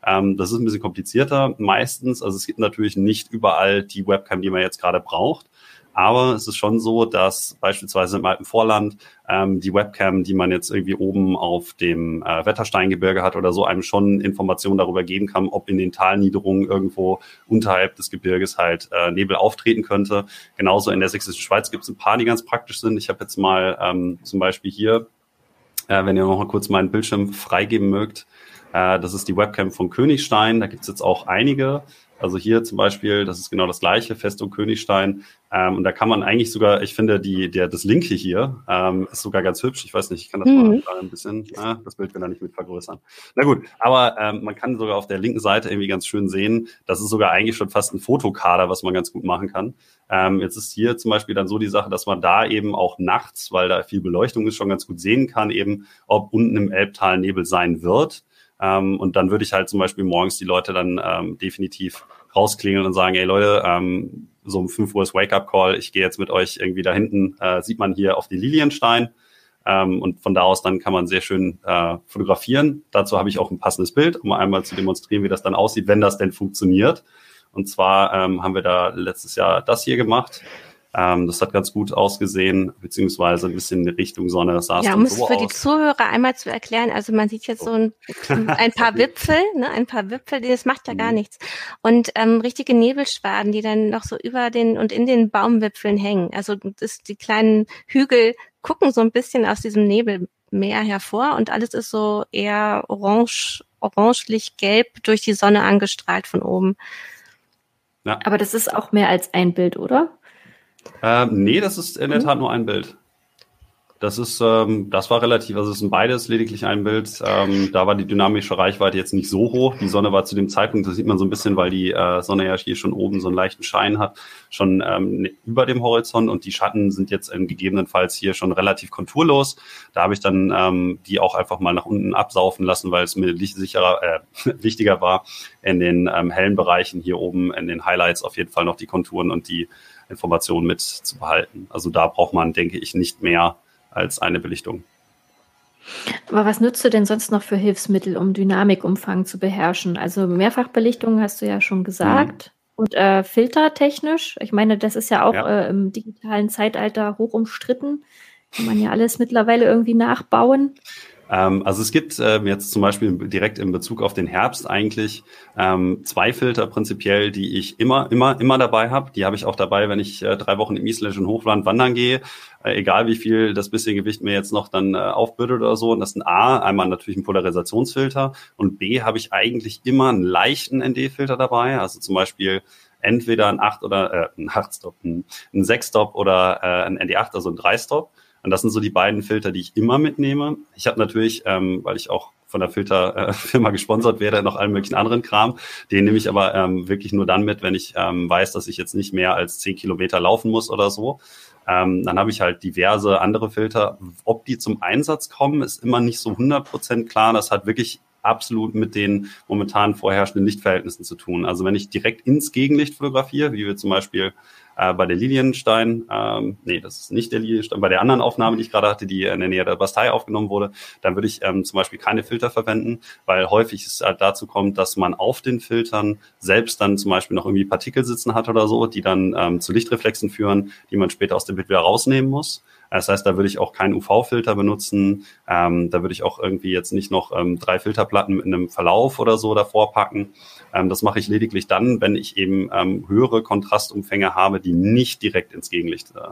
Ähm, das ist ein bisschen komplizierter meistens. Also es gibt natürlich nicht überall die Webcam, die man jetzt gerade braucht. Aber es ist schon so, dass beispielsweise im Alpenvorland ähm, die Webcam, die man jetzt irgendwie oben auf dem äh, Wettersteingebirge hat oder so, einem schon Informationen darüber geben kann, ob in den Talniederungen irgendwo unterhalb des Gebirges halt äh, Nebel auftreten könnte. Genauso in der sächsischen Schweiz gibt es ein paar, die ganz praktisch sind. Ich habe jetzt mal ähm, zum Beispiel hier, äh, wenn ihr noch mal kurz meinen Bildschirm freigeben mögt, äh, das ist die Webcam von Königstein. Da gibt es jetzt auch einige. Also hier zum Beispiel, das ist genau das gleiche, Festung Königstein. Ähm, und da kann man eigentlich sogar, ich finde, die, der, das Linke hier ähm, ist sogar ganz hübsch. Ich weiß nicht, ich kann das mhm. mal ein bisschen, äh, das Bild will er nicht mit vergrößern. Na gut, aber ähm, man kann sogar auf der linken Seite irgendwie ganz schön sehen, das ist sogar eigentlich schon fast ein Fotokader, was man ganz gut machen kann. Ähm, jetzt ist hier zum Beispiel dann so die Sache, dass man da eben auch nachts, weil da viel Beleuchtung ist, schon ganz gut sehen kann, eben, ob unten im Elbtal Nebel sein wird. Ähm, und dann würde ich halt zum Beispiel morgens die Leute dann ähm, definitiv rausklingeln und sagen, ey Leute, ähm, so um 5 Uhr ist Wake-up-Call, ich gehe jetzt mit euch irgendwie da hinten, äh, sieht man hier auf die Lilienstein. Ähm, und von da aus dann kann man sehr schön äh, fotografieren. Dazu habe ich auch ein passendes Bild, um einmal zu demonstrieren, wie das dann aussieht, wenn das denn funktioniert. Und zwar ähm, haben wir da letztes Jahr das hier gemacht. Ähm, das hat ganz gut ausgesehen, beziehungsweise ein bisschen in Richtung Sonne sah ja, um es so für aus. die Zuhörer einmal zu erklären, also man sieht jetzt so ein, ein paar Wipfel, ne, ein paar Wipfel, das macht ja gar mhm. nichts. Und ähm, richtige Nebelschwaden, die dann noch so über den und in den Baumwipfeln hängen. Also das, die kleinen Hügel gucken so ein bisschen aus diesem Nebelmeer hervor und alles ist so eher orange, orangelich gelb durch die Sonne angestrahlt von oben. Ja. Aber das ist auch mehr als ein Bild, oder? Ähm, nee, das ist in der Tat nur ein Bild. Das ist, ähm, das war relativ, also es sind beides lediglich ein Bild. Ähm, da war die dynamische Reichweite jetzt nicht so hoch. Die Sonne war zu dem Zeitpunkt, das sieht man so ein bisschen, weil die äh, Sonne ja hier schon oben so einen leichten Schein hat, schon ähm, ne, über dem Horizont und die Schatten sind jetzt ähm, gegebenenfalls hier schon relativ konturlos. Da habe ich dann ähm, die auch einfach mal nach unten absaufen lassen, weil es mir sicherer, äh, wichtiger war, in den ähm, hellen Bereichen hier oben in den Highlights auf jeden Fall noch die Konturen und die Informationen mit zu behalten. Also da braucht man, denke ich, nicht mehr als eine Belichtung. Aber was nutzt du denn sonst noch für Hilfsmittel, um Dynamikumfang zu beherrschen? Also Mehrfachbelichtung hast du ja schon gesagt. Mhm. Und äh, filtertechnisch, ich meine, das ist ja auch ja. Äh, im digitalen Zeitalter hoch umstritten. Kann man ja alles mittlerweile irgendwie nachbauen. Ähm, also es gibt äh, jetzt zum Beispiel direkt in Bezug auf den Herbst eigentlich ähm, zwei Filter prinzipiell, die ich immer, immer, immer dabei habe. Die habe ich auch dabei, wenn ich äh, drei Wochen im isländischen Hochland wandern gehe. Äh, egal wie viel das bisschen Gewicht mir jetzt noch dann äh, aufbürdet oder so. Und das ist ein A, einmal natürlich ein Polarisationsfilter und B habe ich eigentlich immer einen leichten ND-Filter dabei. Also zum Beispiel entweder ein 8 oder äh, ein 8-Stop, ein, ein 6-Stop oder äh, ein ND8, also ein 3-Stop. Und das sind so die beiden Filter, die ich immer mitnehme. Ich habe natürlich, ähm, weil ich auch von der Filterfirma äh, gesponsert werde, noch allen möglichen anderen Kram. Den nehme ich aber ähm, wirklich nur dann mit, wenn ich ähm, weiß, dass ich jetzt nicht mehr als zehn Kilometer laufen muss oder so. Ähm, dann habe ich halt diverse andere Filter. Ob die zum Einsatz kommen, ist immer nicht so 100% klar. Das hat wirklich absolut mit den momentan vorherrschenden Lichtverhältnissen zu tun. Also wenn ich direkt ins Gegenlicht fotografiere, wie wir zum Beispiel äh, bei der Lilienstein, ähm, nee, das ist nicht der Lilienstein, bei der anderen Aufnahme, die ich gerade hatte, die in der Nähe der Bastei aufgenommen wurde, dann würde ich ähm, zum Beispiel keine Filter verwenden, weil häufig es halt dazu kommt, dass man auf den Filtern selbst dann zum Beispiel noch irgendwie Partikel sitzen hat oder so, die dann ähm, zu Lichtreflexen führen, die man später aus dem Bild wieder rausnehmen muss. Das heißt, da würde ich auch keinen UV-Filter benutzen. Ähm, da würde ich auch irgendwie jetzt nicht noch ähm, drei Filterplatten mit einem Verlauf oder so davor packen. Ähm, das mache ich lediglich dann, wenn ich eben ähm, höhere Kontrastumfänge habe, die nicht direkt ins Gegenlicht äh,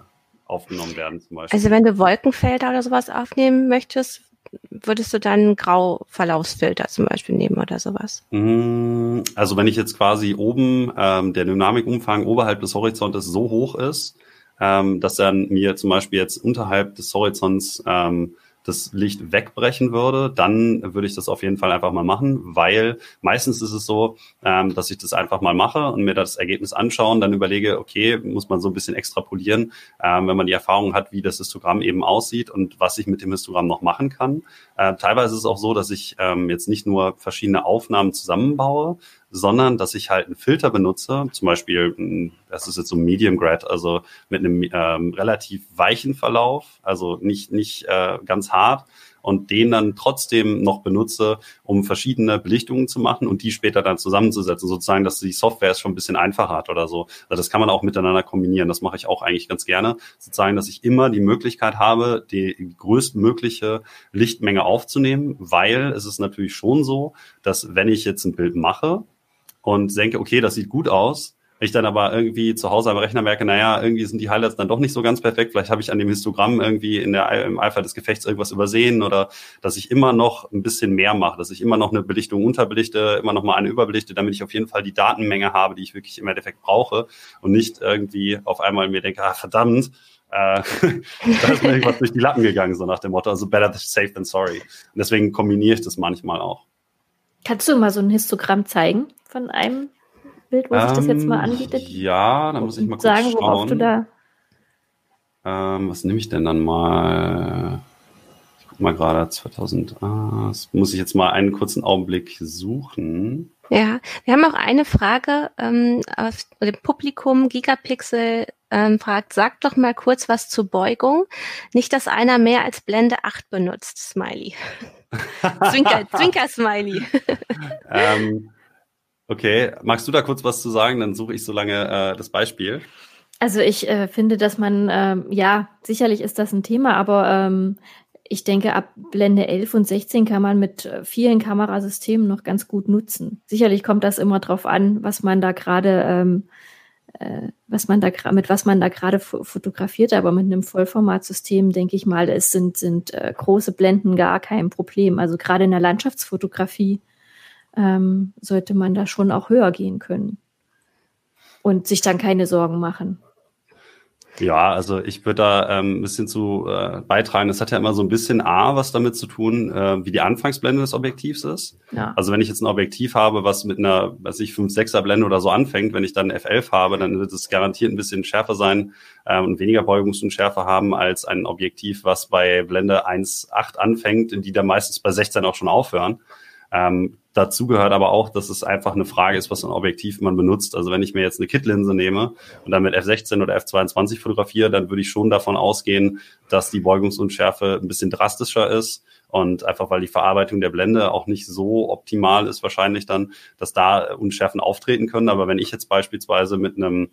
aufgenommen werden. Zum Beispiel. Also wenn du Wolkenfelder oder sowas aufnehmen möchtest, würdest du dann Grauverlaufsfilter zum Beispiel nehmen oder sowas? Mm, also wenn ich jetzt quasi oben ähm, der Dynamikumfang oberhalb des Horizontes so hoch ist, ähm, dass dann mir zum Beispiel jetzt unterhalb des Horizonts ähm, das Licht wegbrechen würde, dann würde ich das auf jeden Fall einfach mal machen, weil meistens ist es so, ähm, dass ich das einfach mal mache und mir das Ergebnis anschaue und dann überlege, okay, muss man so ein bisschen extrapolieren, ähm, wenn man die Erfahrung hat, wie das Histogramm eben aussieht und was ich mit dem Histogramm noch machen kann. Äh, teilweise ist es auch so, dass ich ähm, jetzt nicht nur verschiedene Aufnahmen zusammenbaue, sondern dass ich halt einen Filter benutze, zum Beispiel, das ist jetzt so Medium Grad, also mit einem ähm, relativ weichen Verlauf, also nicht, nicht äh, ganz hart und den dann trotzdem noch benutze, um verschiedene Belichtungen zu machen und die später dann zusammenzusetzen, sozusagen, dass die Software es schon ein bisschen einfacher hat oder so. Also das kann man auch miteinander kombinieren. Das mache ich auch eigentlich ganz gerne, sozusagen, dass ich immer die Möglichkeit habe, die größtmögliche Lichtmenge aufzunehmen, weil es ist natürlich schon so, dass wenn ich jetzt ein Bild mache, und denke, okay, das sieht gut aus. Ich dann aber irgendwie zu Hause am Rechner merke, naja, irgendwie sind die Highlights dann doch nicht so ganz perfekt. Vielleicht habe ich an dem Histogramm irgendwie in der, im Eifer des Gefechts irgendwas übersehen oder dass ich immer noch ein bisschen mehr mache, dass ich immer noch eine Belichtung unterbelichte, immer noch mal eine überbelichte, damit ich auf jeden Fall die Datenmenge habe, die ich wirklich im Endeffekt brauche und nicht irgendwie auf einmal mir denke, ah, verdammt, äh, da ist mir irgendwas durch die Lappen gegangen, so nach dem Motto, also better safe than sorry. Und deswegen kombiniere ich das manchmal auch. Kannst du mal so ein Histogramm zeigen von einem Bild, wo ähm, sich das jetzt mal ähm, anbietet? Ja, da muss ich mal kurz sagen, schauen. worauf du da. Ähm, was nehme ich denn dann mal? Ich guck mal gerade 2000. Ah, das muss ich jetzt mal einen kurzen Augenblick suchen. Ja, wir haben auch eine Frage ähm, aus dem Publikum. Gigapixel ähm, fragt, sag doch mal kurz was zur Beugung. Nicht, dass einer mehr als Blende 8 benutzt, Smiley. Zwinker, Zwinker Smiley. ähm, okay, magst du da kurz was zu sagen? Dann suche ich so lange äh, das Beispiel. Also ich äh, finde, dass man, ähm, ja, sicherlich ist das ein Thema, aber ähm, ich denke, ab Blende 11 und 16 kann man mit äh, vielen Kamerasystemen noch ganz gut nutzen. Sicherlich kommt das immer drauf an, was man da gerade ähm, äh, was man da mit was man da gerade fotografiert, aber mit einem Vollformatsystem denke ich mal, es sind sind äh, große Blenden gar kein Problem. Also gerade in der Landschaftsfotografie ähm, sollte man da schon auch höher gehen können und sich dann keine Sorgen machen. Ja, also ich würde da ähm, ein bisschen zu äh, beitragen. Das hat ja immer so ein bisschen A, was damit zu tun, äh, wie die Anfangsblende des Objektivs ist. Ja. Also wenn ich jetzt ein Objektiv habe, was mit einer, weiß ich, 5-6er Blende oder so anfängt, wenn ich dann F11 habe, dann wird es garantiert ein bisschen schärfer sein äh, und weniger Beugungsunschärfe haben als ein Objektiv, was bei Blende 1.8 anfängt, die dann meistens bei 16 auch schon aufhören. Ähm, dazu gehört aber auch, dass es einfach eine Frage ist, was ein Objektiv man benutzt. Also wenn ich mir jetzt eine Kit-Linse nehme und dann mit F16 oder F22 fotografiere, dann würde ich schon davon ausgehen, dass die Beugungsunschärfe ein bisschen drastischer ist. Und einfach weil die Verarbeitung der Blende auch nicht so optimal ist, wahrscheinlich dann, dass da Unschärfen auftreten können. Aber wenn ich jetzt beispielsweise mit einem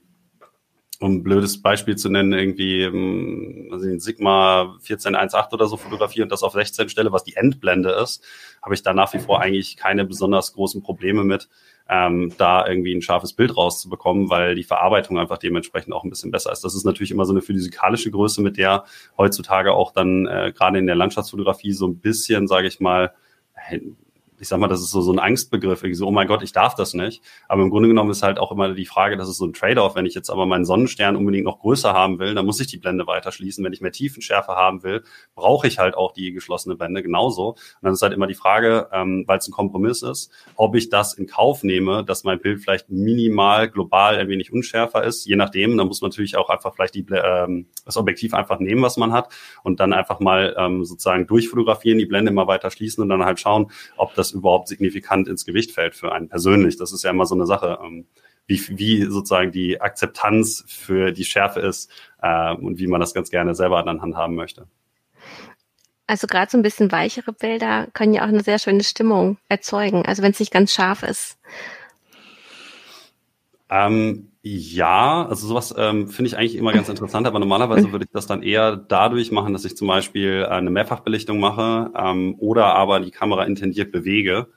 um ein blödes Beispiel zu nennen, irgendwie also ein Sigma 1418 oder so fotografiere und das auf 16 stelle, was die Endblende ist, habe ich da nach wie vor eigentlich keine besonders großen Probleme mit, ähm, da irgendwie ein scharfes Bild rauszubekommen, weil die Verarbeitung einfach dementsprechend auch ein bisschen besser ist. Das ist natürlich immer so eine physikalische Größe, mit der heutzutage auch dann äh, gerade in der Landschaftsfotografie so ein bisschen, sage ich mal, ich sag mal, das ist so, so ein Angstbegriff, irgendwie so, oh mein Gott, ich darf das nicht. Aber im Grunde genommen ist halt auch immer die Frage, das ist so ein Trade-off. Wenn ich jetzt aber meinen Sonnenstern unbedingt noch größer haben will, dann muss ich die Blende weiter schließen. Wenn ich mehr Tiefenschärfe haben will, brauche ich halt auch die geschlossene Blende genauso. Und dann ist halt immer die Frage, ähm, weil es ein Kompromiss ist, ob ich das in Kauf nehme, dass mein Bild vielleicht minimal global ein wenig unschärfer ist. Je nachdem, dann muss man natürlich auch einfach vielleicht die, ähm, das Objektiv einfach nehmen, was man hat und dann einfach mal ähm, sozusagen durchfotografieren, die Blende mal weiter schließen und dann halt schauen, ob das überhaupt signifikant ins Gewicht fällt für einen persönlich. Das ist ja immer so eine Sache, ähm, wie, wie sozusagen die Akzeptanz für die Schärfe ist äh, und wie man das ganz gerne selber dann handhaben möchte. Also gerade so ein bisschen weichere Bilder können ja auch eine sehr schöne Stimmung erzeugen, also wenn es nicht ganz scharf ist. Ähm, ja, also sowas ähm, finde ich eigentlich immer ganz interessant, aber normalerweise würde ich das dann eher dadurch machen, dass ich zum Beispiel eine Mehrfachbelichtung mache ähm, oder aber die Kamera intendiert bewege.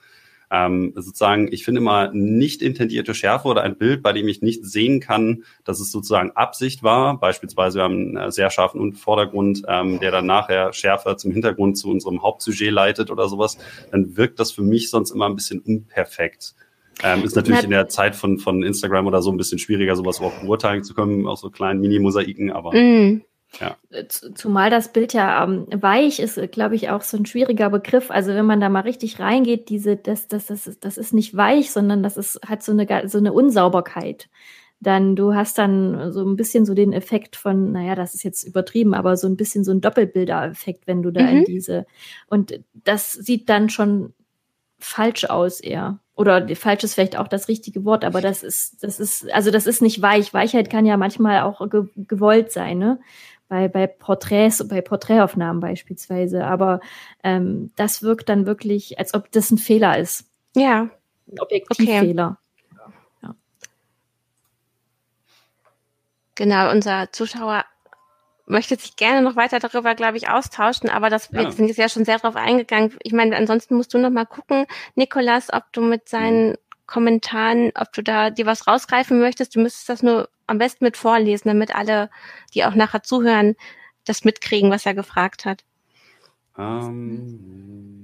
Ähm, sozusagen, ich finde immer nicht intendierte Schärfe oder ein Bild, bei dem ich nicht sehen kann, dass es sozusagen Absicht war. Beispielsweise, wir haben einen sehr scharfen Vordergrund, ähm, der dann nachher schärfer zum Hintergrund zu unserem Hauptsujet leitet oder sowas. Dann wirkt das für mich sonst immer ein bisschen unperfekt. Ähm, ist natürlich in der Zeit von, von Instagram oder so ein bisschen schwieriger, sowas überhaupt beurteilen zu können, aus so kleinen Mini-Mosaiken, aber. Mm. Ja. Zumal das Bild ja ähm, weich ist, glaube ich, auch so ein schwieriger Begriff. Also wenn man da mal richtig reingeht, diese, das, das, das, ist, das ist nicht weich, sondern das ist, hat so eine, so eine Unsauberkeit. Dann, du hast dann so ein bisschen so den Effekt von, naja, das ist jetzt übertrieben, aber so ein bisschen so ein Doppelbilder-Effekt, wenn du da mhm. in diese, und das sieht dann schon falsch aus eher. Oder falsch ist vielleicht auch das richtige Wort, aber das ist, das ist, also das ist nicht weich. Weichheit kann ja manchmal auch ge gewollt sein, ne? Bei, bei Porträts, bei Porträtaufnahmen beispielsweise. Aber ähm, das wirkt dann wirklich, als ob das ein Fehler ist. Ja. Ein Objektivfehler. Okay. Ja. Genau, unser Zuschauer möchte sich gerne noch weiter darüber, glaube ich, austauschen, aber das ja. wir sind jetzt ja schon sehr darauf eingegangen. Ich meine, ansonsten musst du noch mal gucken, Nikolas, ob du mit seinen mhm. Kommentaren, ob du da dir was rausgreifen möchtest. Du müsstest das nur am besten mit vorlesen, damit alle, die auch nachher zuhören, das mitkriegen, was er gefragt hat. Um,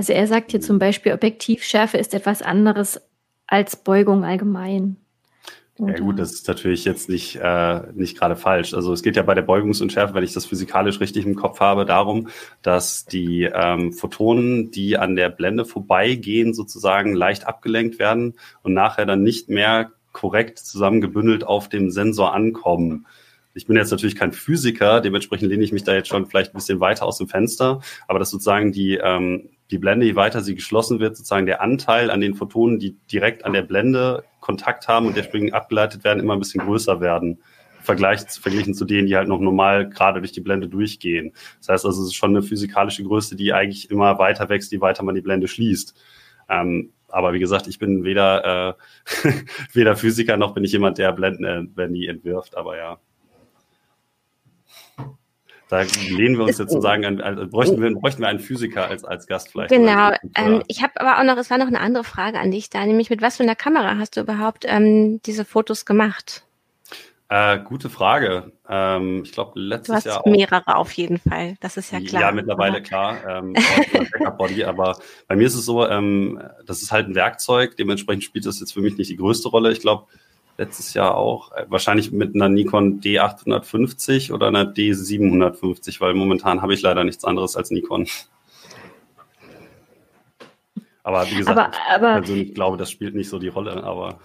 Also er sagt hier zum Beispiel, Objektivschärfe ist etwas anderes als Beugung allgemein. Ja gut, das ist natürlich jetzt nicht, äh, nicht gerade falsch. Also es geht ja bei der Beugungsunschärfe, wenn ich das physikalisch richtig im Kopf habe, darum, dass die ähm, Photonen, die an der Blende vorbeigehen, sozusagen leicht abgelenkt werden und nachher dann nicht mehr korrekt zusammengebündelt auf dem Sensor ankommen. Ich bin jetzt natürlich kein Physiker, dementsprechend lehne ich mich da jetzt schon vielleicht ein bisschen weiter aus dem Fenster, aber dass sozusagen die, ähm, die Blende, je weiter sie geschlossen wird, sozusagen der Anteil an den Photonen, die direkt an der Blende Kontakt haben und deswegen abgeleitet werden, immer ein bisschen größer werden. Vergleich, verglichen zu denen, die halt noch normal gerade durch die Blende durchgehen. Das heißt also, es ist schon eine physikalische Größe, die eigentlich immer weiter wächst, je weiter man die Blende schließt. Ähm, aber wie gesagt, ich bin weder, äh, weder Physiker noch bin ich jemand, der Blenden, äh, wenn die entwirft, aber ja. Da lehnen wir uns jetzt sozusagen an, also bräuchten, wir, bräuchten wir einen Physiker als, als Gast vielleicht. Genau. Ähm, ich habe aber auch noch, es war noch eine andere Frage an dich da, nämlich mit was für einer Kamera hast du überhaupt ähm, diese Fotos gemacht? Äh, gute Frage. Ähm, ich glaube, letztes Jahr. Du hast Jahr mehrere auf jeden Fall. Das ist ja klar. Ja, mittlerweile klar. Ähm, Backup-Body. aber bei mir ist es so, ähm, das ist halt ein Werkzeug. Dementsprechend spielt das jetzt für mich nicht die größte Rolle. Ich glaube, letztes Jahr auch. Äh, wahrscheinlich mit einer Nikon D850 oder einer D750, weil momentan habe ich leider nichts anderes als Nikon. Aber wie gesagt, aber, aber, ich persönlich glaube, das spielt nicht so die Rolle, aber.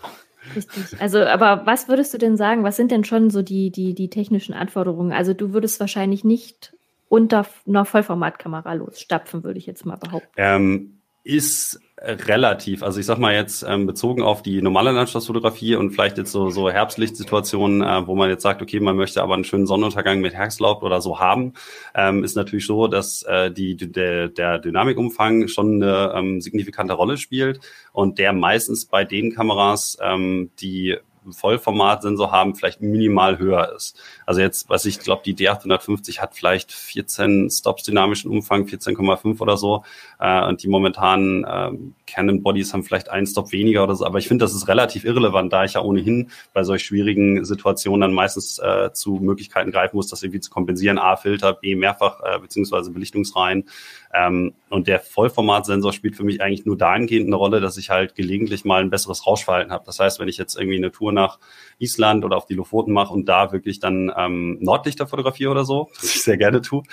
Richtig. Also, aber was würdest du denn sagen? Was sind denn schon so die, die, die technischen Anforderungen? Also, du würdest wahrscheinlich nicht unter einer Vollformatkamera losstapfen, würde ich jetzt mal behaupten. Ähm, ist relativ. Also ich sag mal jetzt ähm, bezogen auf die normale Landschaftsfotografie und vielleicht jetzt so, so Herbstlichtsituationen, äh, wo man jetzt sagt, okay, man möchte aber einen schönen Sonnenuntergang mit Herbstlaub oder so haben, ähm, ist natürlich so, dass äh, die, der, der Dynamikumfang schon eine ähm, signifikante Rolle spielt und der meistens bei den Kameras, ähm, die Vollformatsensor haben, vielleicht minimal höher ist. Also jetzt, was ich glaube, die D850 hat vielleicht 14 Stops dynamischen Umfang, 14,5 oder so. Äh, und die momentanen ähm, Canon Bodies haben vielleicht einen Stop weniger oder so. Aber ich finde, das ist relativ irrelevant, da ich ja ohnehin bei solch schwierigen Situationen dann meistens äh, zu Möglichkeiten greifen muss, das irgendwie zu kompensieren. A, Filter, B, mehrfach äh, beziehungsweise Belichtungsreihen. Ähm, und der Vollformatsensor spielt für mich eigentlich nur dahingehend eine Rolle, dass ich halt gelegentlich mal ein besseres Rauschverhalten habe. Das heißt, wenn ich jetzt irgendwie eine Tour nach Island oder auf die Lofoten mache und da wirklich dann ähm, Nordlichter fotografiere oder so, was ich sehr gerne tue,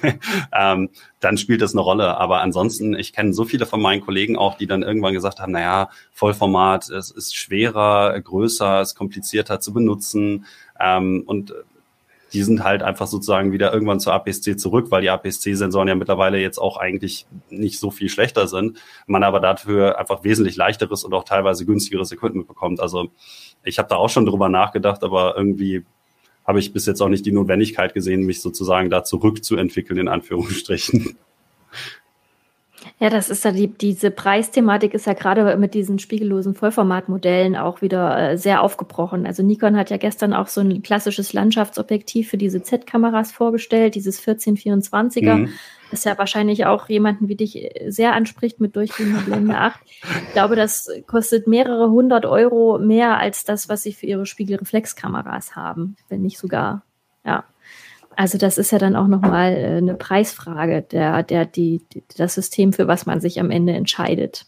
ähm, dann spielt das eine Rolle. Aber ansonsten, ich kenne so viele von meinen Kollegen auch, die dann irgendwann gesagt haben, naja, Vollformat, es ist schwerer, größer, es ist komplizierter zu benutzen. Ähm, und die sind halt einfach sozusagen wieder irgendwann zur APS-C zurück, weil die APS-C-Sensoren ja mittlerweile jetzt auch eigentlich nicht so viel schlechter sind, man aber dafür einfach wesentlich leichteres und auch teilweise günstigeres Equipment bekommt. Also ich habe da auch schon drüber nachgedacht, aber irgendwie habe ich bis jetzt auch nicht die Notwendigkeit gesehen, mich sozusagen da zurückzuentwickeln, in Anführungsstrichen. Ja, das ist ja die, diese Preisthematik ist ja gerade mit diesen spiegellosen Vollformatmodellen auch wieder äh, sehr aufgebrochen. Also Nikon hat ja gestern auch so ein klassisches Landschaftsobjektiv für diese Z-Kameras vorgestellt, dieses 1424er, mhm. das ja wahrscheinlich auch jemanden wie dich äh, sehr anspricht mit durchgehender Blende 8. Ich glaube, das kostet mehrere hundert Euro mehr als das, was sie für ihre Spiegelreflexkameras haben, wenn nicht sogar, ja. Also das ist ja dann auch nochmal äh, eine Preisfrage, der, der, die, die, das System, für was man sich am Ende entscheidet.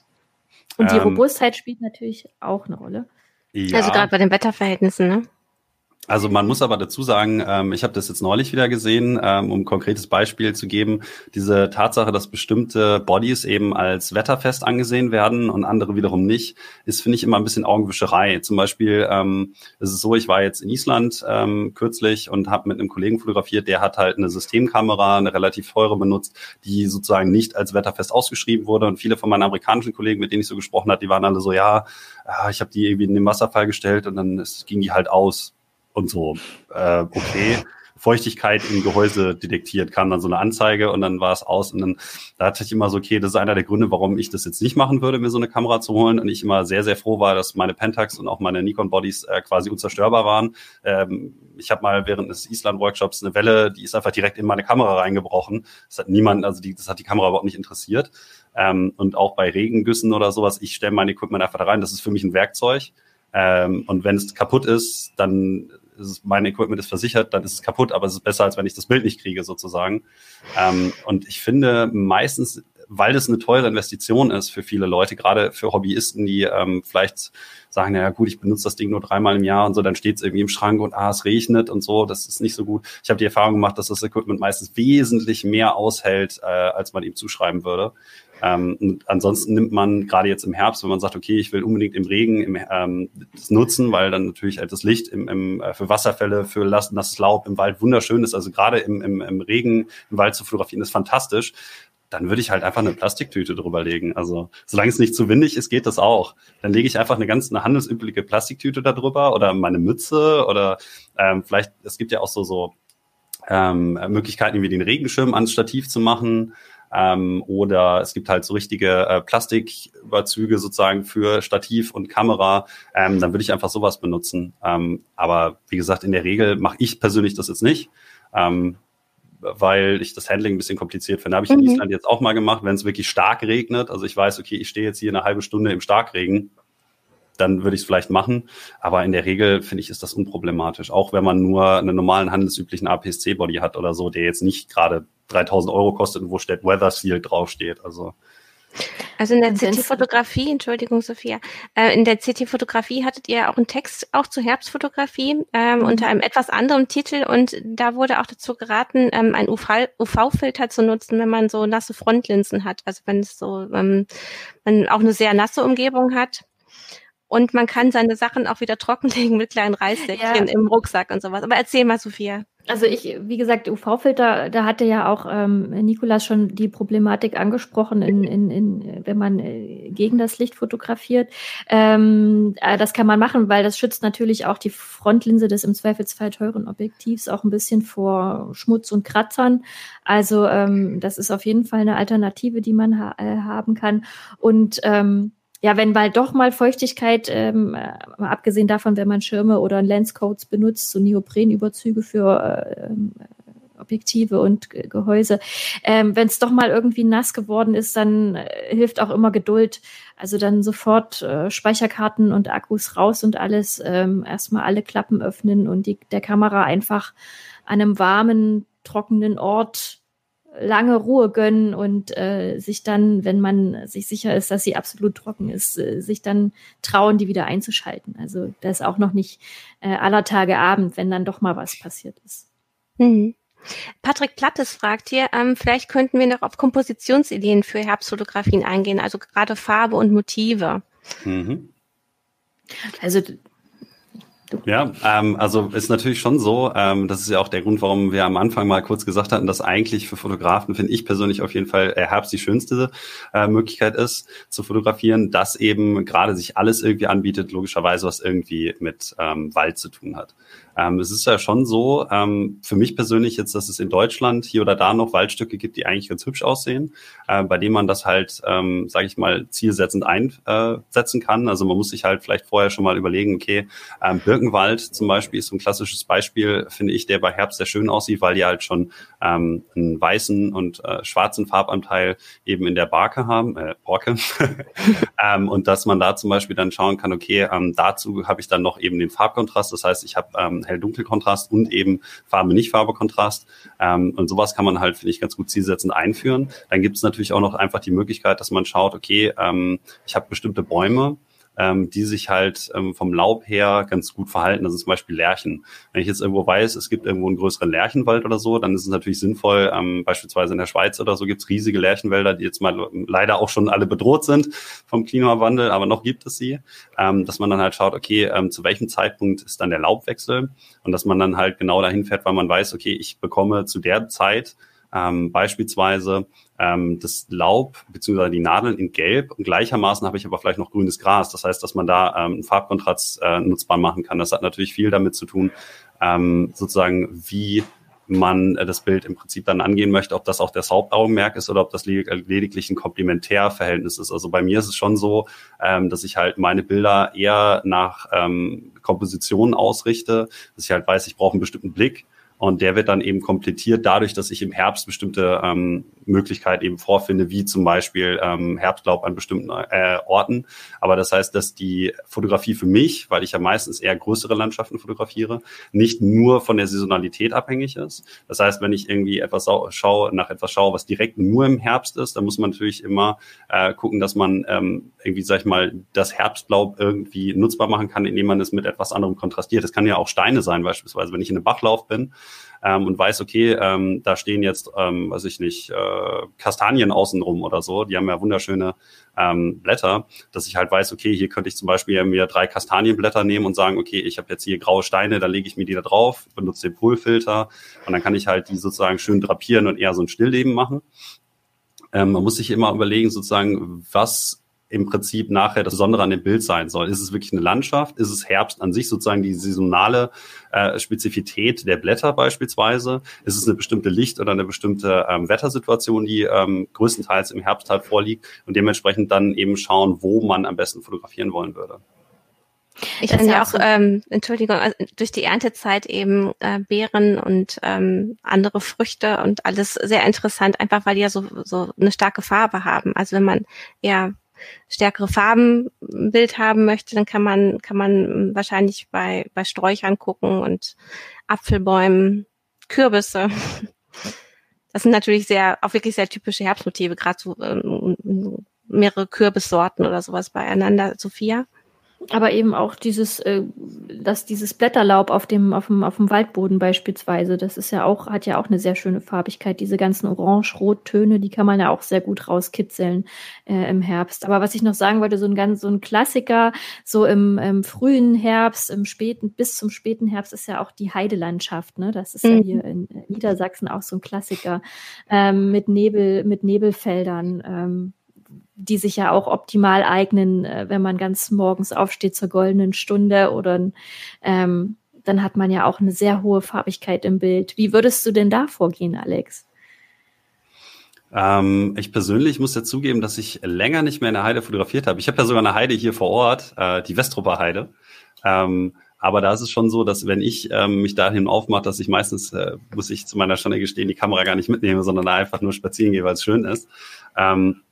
Und die ähm, Robustheit spielt natürlich auch eine Rolle. Ja. Also gerade bei den Wetterverhältnissen, ne? Also man muss aber dazu sagen, ähm, ich habe das jetzt neulich wieder gesehen, ähm, um ein konkretes Beispiel zu geben, diese Tatsache, dass bestimmte Bodies eben als wetterfest angesehen werden und andere wiederum nicht, ist, finde ich, immer ein bisschen Augenwischerei. Zum Beispiel ähm, ist es so, ich war jetzt in Island ähm, kürzlich und habe mit einem Kollegen fotografiert, der hat halt eine Systemkamera, eine relativ teure benutzt, die sozusagen nicht als wetterfest ausgeschrieben wurde. Und viele von meinen amerikanischen Kollegen, mit denen ich so gesprochen habe, die waren alle so, ja, ich habe die irgendwie in den Wasserfall gestellt und dann ging die halt aus und so, äh, okay. Feuchtigkeit im Gehäuse detektiert, kam dann so eine Anzeige und dann war es aus und dann da hatte ich immer so, okay, das ist einer der Gründe, warum ich das jetzt nicht machen würde, mir so eine Kamera zu holen und ich immer sehr, sehr froh war, dass meine Pentax und auch meine Nikon-Bodies äh, quasi unzerstörbar waren. Ähm, ich habe mal während des Island-Workshops eine Welle, die ist einfach direkt in meine Kamera reingebrochen. Das hat niemand, also die, das hat die Kamera überhaupt nicht interessiert. Ähm, und auch bei Regengüssen oder sowas, ich stelle mein Equipment einfach da rein, das ist für mich ein Werkzeug. Ähm, und wenn es kaputt ist, dann ist mein Equipment ist versichert, dann ist es kaputt, aber es ist besser, als wenn ich das Bild nicht kriege, sozusagen. Ähm, und ich finde meistens, weil das eine teure Investition ist für viele Leute, gerade für Hobbyisten, die ähm, vielleicht sagen, naja gut, ich benutze das Ding nur dreimal im Jahr und so, dann steht es irgendwie im Schrank und ah, es regnet und so, das ist nicht so gut. Ich habe die Erfahrung gemacht, dass das Equipment meistens wesentlich mehr aushält, äh, als man ihm zuschreiben würde. Ähm, ansonsten nimmt man gerade jetzt im Herbst, wenn man sagt, okay, ich will unbedingt im Regen im, ähm, das nutzen, weil dann natürlich halt das Licht im, im, äh, für Wasserfälle, für nasses Laub im Wald wunderschön ist. Also gerade im, im, im Regen im Wald zu fotografieren ist fantastisch. Dann würde ich halt einfach eine Plastiktüte drüber legen. Also solange es nicht zu windig ist, geht das auch. Dann lege ich einfach eine ganz eine handelsübliche Plastiktüte da drüber oder meine Mütze oder ähm, vielleicht, es gibt ja auch so so ähm, Möglichkeiten, wie den Regenschirm ans Stativ zu machen. Ähm, oder es gibt halt so richtige äh, Plastiküberzüge sozusagen für Stativ und Kamera. Ähm, dann würde ich einfach sowas benutzen. Ähm, aber wie gesagt, in der Regel mache ich persönlich das jetzt nicht. Ähm, weil ich das Handling ein bisschen kompliziert finde. Habe ich in mhm. Island jetzt auch mal gemacht, wenn es wirklich stark regnet. Also ich weiß, okay, ich stehe jetzt hier eine halbe Stunde im Starkregen dann würde ich es vielleicht machen. Aber in der Regel finde ich, ist das unproblematisch. Auch wenn man nur einen normalen handelsüblichen APS-C-Body hat oder so, der jetzt nicht gerade 3000 Euro kostet und wo steht Weather Seal draufsteht. Also also in der CT-Fotografie, Entschuldigung, Sophia, äh, in der CT-Fotografie hattet ihr auch einen Text auch zur Herbstfotografie ähm, mhm. unter einem etwas anderen Titel und da wurde auch dazu geraten, ähm, ein UV-Filter zu nutzen, wenn man so nasse Frontlinsen hat. Also wenn es so, ähm, man auch eine sehr nasse Umgebung hat. Und man kann seine Sachen auch wieder trockenlegen mit kleinen Reissäckchen ja. im Rucksack und sowas. Aber erzähl mal, Sophia. Also ich, wie gesagt, UV-Filter, da hatte ja auch ähm, Nikolas schon die Problematik angesprochen, in, in, in, wenn man äh, gegen das Licht fotografiert. Ähm, äh, das kann man machen, weil das schützt natürlich auch die Frontlinse des im Zweifelsfall teuren Objektivs auch ein bisschen vor Schmutz und Kratzern. Also ähm, das ist auf jeden Fall eine Alternative, die man ha äh, haben kann. Und ähm, ja, wenn bald doch mal Feuchtigkeit, ähm, äh, abgesehen davon, wenn man Schirme oder Lenscoats benutzt, so Neoprenüberzüge für äh, ähm, Objektive und Gehäuse, ähm, wenn es doch mal irgendwie nass geworden ist, dann äh, hilft auch immer Geduld. Also dann sofort äh, Speicherkarten und Akkus raus und alles, ähm, erstmal alle Klappen öffnen und die, der Kamera einfach an einem warmen, trockenen Ort lange Ruhe gönnen und äh, sich dann, wenn man sich sicher ist, dass sie absolut trocken ist, äh, sich dann trauen, die wieder einzuschalten. Also da ist auch noch nicht äh, aller Tage Abend, wenn dann doch mal was passiert ist. Mhm. Patrick Plattes fragt hier, ähm, vielleicht könnten wir noch auf Kompositionsideen für Herbstfotografien eingehen, also gerade Farbe und Motive. Mhm. Also ja, ähm, also ist natürlich schon so. Ähm, das ist ja auch der Grund, warum wir am Anfang mal kurz gesagt hatten, dass eigentlich für Fotografen, finde ich persönlich auf jeden Fall, äh, Herbst die schönste äh, Möglichkeit ist zu fotografieren, dass eben gerade sich alles irgendwie anbietet, logischerweise, was irgendwie mit ähm, Wald zu tun hat. Ähm, es ist ja schon so, ähm, für mich persönlich jetzt, dass es in Deutschland hier oder da noch Waldstücke gibt, die eigentlich ganz hübsch aussehen, äh, bei denen man das halt, ähm, sage ich mal, zielsetzend einsetzen kann. Also man muss sich halt vielleicht vorher schon mal überlegen, okay, ähm, Birkenwald zum Beispiel ist so ein klassisches Beispiel, finde ich, der bei Herbst sehr schön aussieht, weil die halt schon ähm, einen weißen und äh, schwarzen Farbanteil eben in der Barke haben, äh, Borke. ähm, und dass man da zum Beispiel dann schauen kann, okay, ähm, dazu habe ich dann noch eben den Farbkontrast. Das heißt, ich habe ähm, Hell-Dunkel-Kontrast und eben Farbe-Nicht-Farbe-Kontrast. Ähm, und sowas kann man halt, finde ich, ganz gut zielsetzend einführen. Dann gibt es natürlich auch noch einfach die Möglichkeit, dass man schaut, okay, ähm, ich habe bestimmte Bäume, ähm, die sich halt ähm, vom Laub her ganz gut verhalten. Das ist zum Beispiel Lärchen. Wenn ich jetzt irgendwo weiß, es gibt irgendwo einen größeren Lärchenwald oder so, dann ist es natürlich sinnvoll, ähm, beispielsweise in der Schweiz oder so gibt es riesige Lärchenwälder, die jetzt mal leider auch schon alle bedroht sind vom Klimawandel, aber noch gibt es sie, ähm, dass man dann halt schaut, okay, ähm, zu welchem Zeitpunkt ist dann der Laubwechsel und dass man dann halt genau dahin fährt, weil man weiß, okay, ich bekomme zu der Zeit ähm, beispielsweise ähm, das Laub bzw. die Nadeln in Gelb und gleichermaßen habe ich aber vielleicht noch grünes Gras. Das heißt, dass man da ähm, einen Farbkontrast äh, nutzbar machen kann. Das hat natürlich viel damit zu tun, ähm, sozusagen wie man äh, das Bild im Prinzip dann angehen möchte, ob das auch das Hauptaugenmerk ist oder ob das lediglich ein Komplementärverhältnis ist. Also bei mir ist es schon so, ähm, dass ich halt meine Bilder eher nach ähm, Kompositionen ausrichte, dass ich halt weiß, ich brauche einen bestimmten Blick und der wird dann eben komplettiert dadurch, dass ich im Herbst bestimmte ähm, Möglichkeiten eben vorfinde, wie zum Beispiel ähm, Herbstlaub an bestimmten äh, Orten. Aber das heißt, dass die Fotografie für mich, weil ich ja meistens eher größere Landschaften fotografiere, nicht nur von der Saisonalität abhängig ist. Das heißt, wenn ich irgendwie etwas schaue, nach etwas schaue, was direkt nur im Herbst ist, dann muss man natürlich immer äh, gucken, dass man ähm, irgendwie, sag ich mal, das Herbstlaub irgendwie nutzbar machen kann, indem man es mit etwas anderem kontrastiert. Das kann ja auch Steine sein, beispielsweise, wenn ich in einem Bachlauf bin ähm, und weiß, okay, ähm, da stehen jetzt, ähm, weiß ich nicht, äh, Kastanien außenrum oder so, die haben ja wunderschöne ähm, Blätter, dass ich halt weiß, okay, hier könnte ich zum Beispiel mir drei Kastanienblätter nehmen und sagen, okay, ich habe jetzt hier graue Steine, da lege ich mir die da drauf, benutze den Polfilter und dann kann ich halt die sozusagen schön drapieren und eher so ein Stillleben machen. Ähm, man muss sich immer überlegen, sozusagen, was im Prinzip nachher das Besondere an dem Bild sein soll. Ist es wirklich eine Landschaft? Ist es Herbst an sich sozusagen die saisonale äh, Spezifität der Blätter beispielsweise? Ist es eine bestimmte Licht- oder eine bestimmte ähm, Wettersituation, die ähm, größtenteils im Herbst halt vorliegt und dementsprechend dann eben schauen, wo man am besten fotografieren wollen würde? Ich finde ja auch, ähm, Entschuldigung, also durch die Erntezeit eben äh, Beeren und ähm, andere Früchte und alles sehr interessant, einfach weil die ja so, so eine starke Farbe haben. Also wenn man eher stärkere Farben im Bild haben möchte, dann kann man, kann man wahrscheinlich bei, bei Sträuchern gucken und Apfelbäumen, Kürbisse. Das sind natürlich sehr, auch wirklich sehr typische Herbstmotive, gerade so ähm, mehrere Kürbissorten oder sowas beieinander, Sophia aber eben auch dieses, äh, dass dieses Blätterlaub auf dem, auf dem, auf dem Waldboden beispielsweise, das ist ja auch, hat ja auch eine sehr schöne Farbigkeit. Diese ganzen Orange-Rot-Töne, die kann man ja auch sehr gut rauskitzeln äh, im Herbst. Aber was ich noch sagen wollte, so ein ganz, so ein Klassiker, so im, im frühen Herbst, im späten, bis zum späten Herbst ist ja auch die Heidelandschaft, ne? Das ist mhm. ja hier in Niedersachsen auch so ein Klassiker, ähm, mit Nebel, mit Nebelfeldern. Ähm, die sich ja auch optimal eignen, äh, wenn man ganz morgens aufsteht zur goldenen Stunde oder ähm, dann hat man ja auch eine sehr hohe Farbigkeit im Bild. Wie würdest du denn da vorgehen, Alex? Ähm, ich persönlich muss ja zugeben, dass ich länger nicht mehr in der Heide fotografiert habe. Ich habe ja sogar eine Heide hier vor Ort, äh, die Westrupper Heide. Ähm, aber da ist es schon so, dass wenn ich ähm, mich dahin aufmache, dass ich meistens, äh, muss ich zu meiner Stunde gestehen, die Kamera gar nicht mitnehme, sondern da einfach nur spazieren gehe, weil es schön ist. Ähm,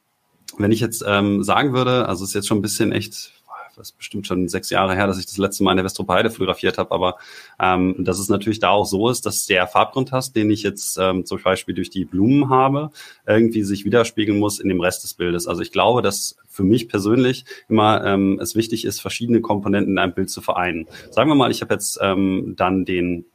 wenn ich jetzt ähm, sagen würde, also es ist jetzt schon ein bisschen echt, das ist bestimmt schon sechs Jahre her, dass ich das letzte Mal in der Westropaide fotografiert habe, aber ähm, dass es natürlich da auch so ist, dass der Farbkontrast, den ich jetzt ähm, zum Beispiel durch die Blumen habe, irgendwie sich widerspiegeln muss in dem Rest des Bildes. Also ich glaube, dass für mich persönlich immer ähm, es wichtig ist, verschiedene Komponenten in einem Bild zu vereinen. Sagen wir mal, ich habe jetzt ähm, dann den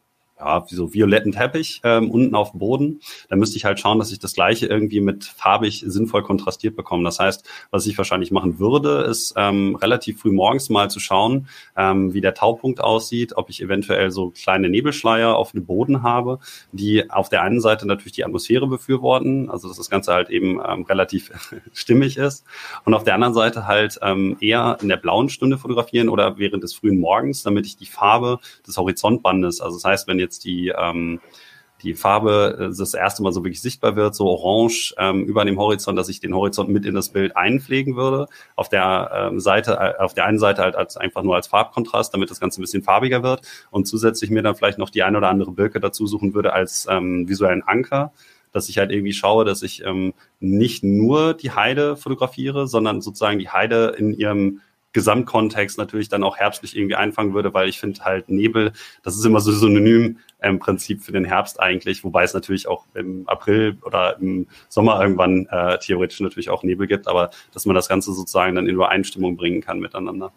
ja, so violetten Teppich ähm, unten auf dem Boden. Da müsste ich halt schauen, dass ich das gleiche irgendwie mit farbig sinnvoll kontrastiert bekomme. Das heißt, was ich wahrscheinlich machen würde, ist ähm, relativ früh morgens mal zu schauen, ähm, wie der Taupunkt aussieht, ob ich eventuell so kleine Nebelschleier auf dem Boden habe, die auf der einen Seite natürlich die Atmosphäre befürworten, also dass das Ganze halt eben ähm, relativ stimmig ist und auf der anderen Seite halt ähm, eher in der blauen Stunde fotografieren oder während des frühen Morgens, damit ich die Farbe des Horizontbandes, also das heißt, wenn jetzt die, ähm, die Farbe äh, das erste Mal so wirklich sichtbar wird, so orange ähm, über dem Horizont, dass ich den Horizont mit in das Bild einpflegen würde. Auf der ähm, Seite, äh, auf der einen Seite halt als einfach nur als Farbkontrast, damit das Ganze ein bisschen farbiger wird und zusätzlich mir dann vielleicht noch die ein oder andere Birke dazu suchen würde als ähm, visuellen Anker dass ich halt irgendwie schaue, dass ich ähm, nicht nur die Heide fotografiere, sondern sozusagen die Heide in ihrem Gesamtkontext natürlich dann auch herbstlich irgendwie einfangen würde, weil ich finde halt Nebel, das ist immer so synonym im Prinzip für den Herbst eigentlich, wobei es natürlich auch im April oder im Sommer irgendwann äh, theoretisch natürlich auch Nebel gibt, aber dass man das Ganze sozusagen dann in Übereinstimmung bringen kann miteinander.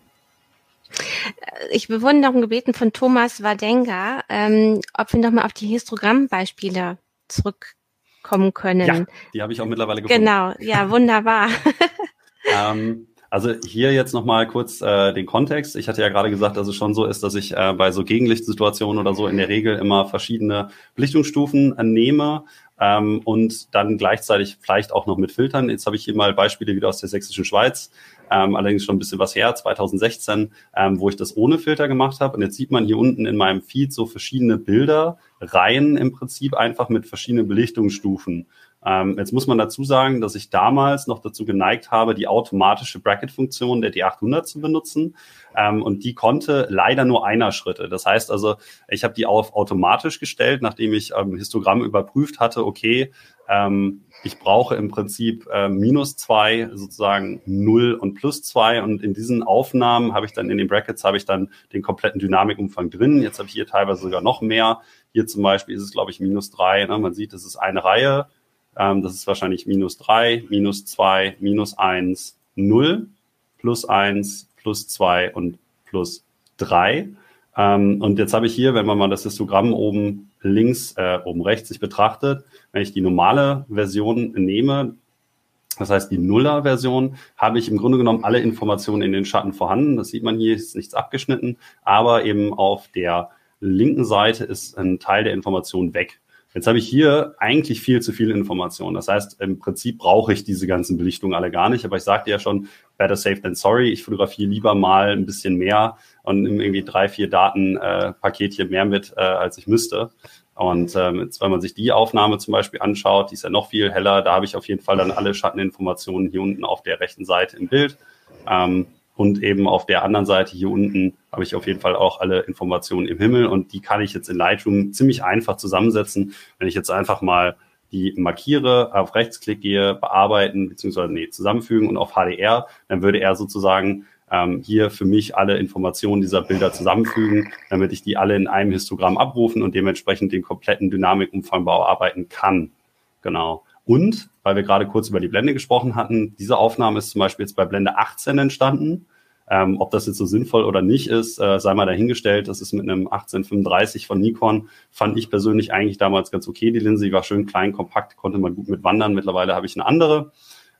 Ich wurde darum gebeten von Thomas Wadenga, ähm, ob wir nochmal auf die Histogrammbeispiele zurückkommen können. Ja, die habe ich auch mittlerweile gefunden. Genau, ja, wunderbar. ähm, also hier jetzt nochmal kurz äh, den Kontext. Ich hatte ja gerade gesagt, dass es schon so ist, dass ich äh, bei so Gegenlichtsituationen oder so in der Regel immer verschiedene Belichtungsstufen äh, nehme ähm, und dann gleichzeitig vielleicht auch noch mit Filtern. Jetzt habe ich hier mal Beispiele wieder aus der sächsischen Schweiz, ähm, allerdings schon ein bisschen was her, 2016, ähm, wo ich das ohne Filter gemacht habe. Und jetzt sieht man hier unten in meinem Feed so verschiedene Bilder, Reihen im Prinzip einfach mit verschiedenen Belichtungsstufen. Ähm, jetzt muss man dazu sagen, dass ich damals noch dazu geneigt habe, die automatische Bracket-Funktion der D800 zu benutzen. Ähm, und die konnte leider nur einer Schritte. Das heißt also, ich habe die auf automatisch gestellt, nachdem ich ähm, Histogramm überprüft hatte, okay, ähm, ich brauche im Prinzip äh, minus zwei, sozusagen null und plus zwei. Und in diesen Aufnahmen habe ich dann in den Brackets habe ich dann den kompletten Dynamikumfang drin. Jetzt habe ich hier teilweise sogar noch mehr. Hier zum Beispiel ist es, glaube ich, minus drei. Ne? Man sieht, es ist eine Reihe ähm, das ist wahrscheinlich minus drei, minus zwei, minus eins, null, plus eins, plus zwei und plus drei. Ähm, und jetzt habe ich hier, wenn man mal das Histogramm oben links, äh, oben rechts sich betrachtet, wenn ich die normale Version nehme, das heißt, die Nuller-Version habe ich im Grunde genommen alle Informationen in den Schatten vorhanden. Das sieht man hier, ist nichts abgeschnitten, aber eben auf der linken Seite ist ein Teil der Informationen weg. Jetzt habe ich hier eigentlich viel zu viel Information. Das heißt, im Prinzip brauche ich diese ganzen Belichtungen alle gar nicht. Aber ich sagte ja schon, better safe than sorry. Ich fotografiere lieber mal ein bisschen mehr und nehme irgendwie drei, vier Datenpaketchen äh, mehr mit, äh, als ich müsste. Und ähm, jetzt, wenn man sich die Aufnahme zum Beispiel anschaut, die ist ja noch viel heller. Da habe ich auf jeden Fall dann alle Schatteninformationen hier unten auf der rechten Seite im Bild. Ähm, und eben auf der anderen Seite hier unten habe ich auf jeden Fall auch alle Informationen im Himmel und die kann ich jetzt in Lightroom ziemlich einfach zusammensetzen. Wenn ich jetzt einfach mal die markiere, auf Rechtsklick gehe, bearbeiten, beziehungsweise nee, zusammenfügen und auf HDR, dann würde er sozusagen ähm, hier für mich alle Informationen dieser Bilder zusammenfügen, damit ich die alle in einem Histogramm abrufen und dementsprechend den kompletten Dynamikumfang bearbeiten kann. Genau. Und, weil wir gerade kurz über die Blende gesprochen hatten, diese Aufnahme ist zum Beispiel jetzt bei Blende 18 entstanden. Ähm, ob das jetzt so sinnvoll oder nicht ist, äh, sei mal dahingestellt. Das ist mit einem 1835 von Nikon, fand ich persönlich eigentlich damals ganz okay. Die Linse, die war schön klein, kompakt, konnte man gut mit wandern. Mittlerweile habe ich eine andere.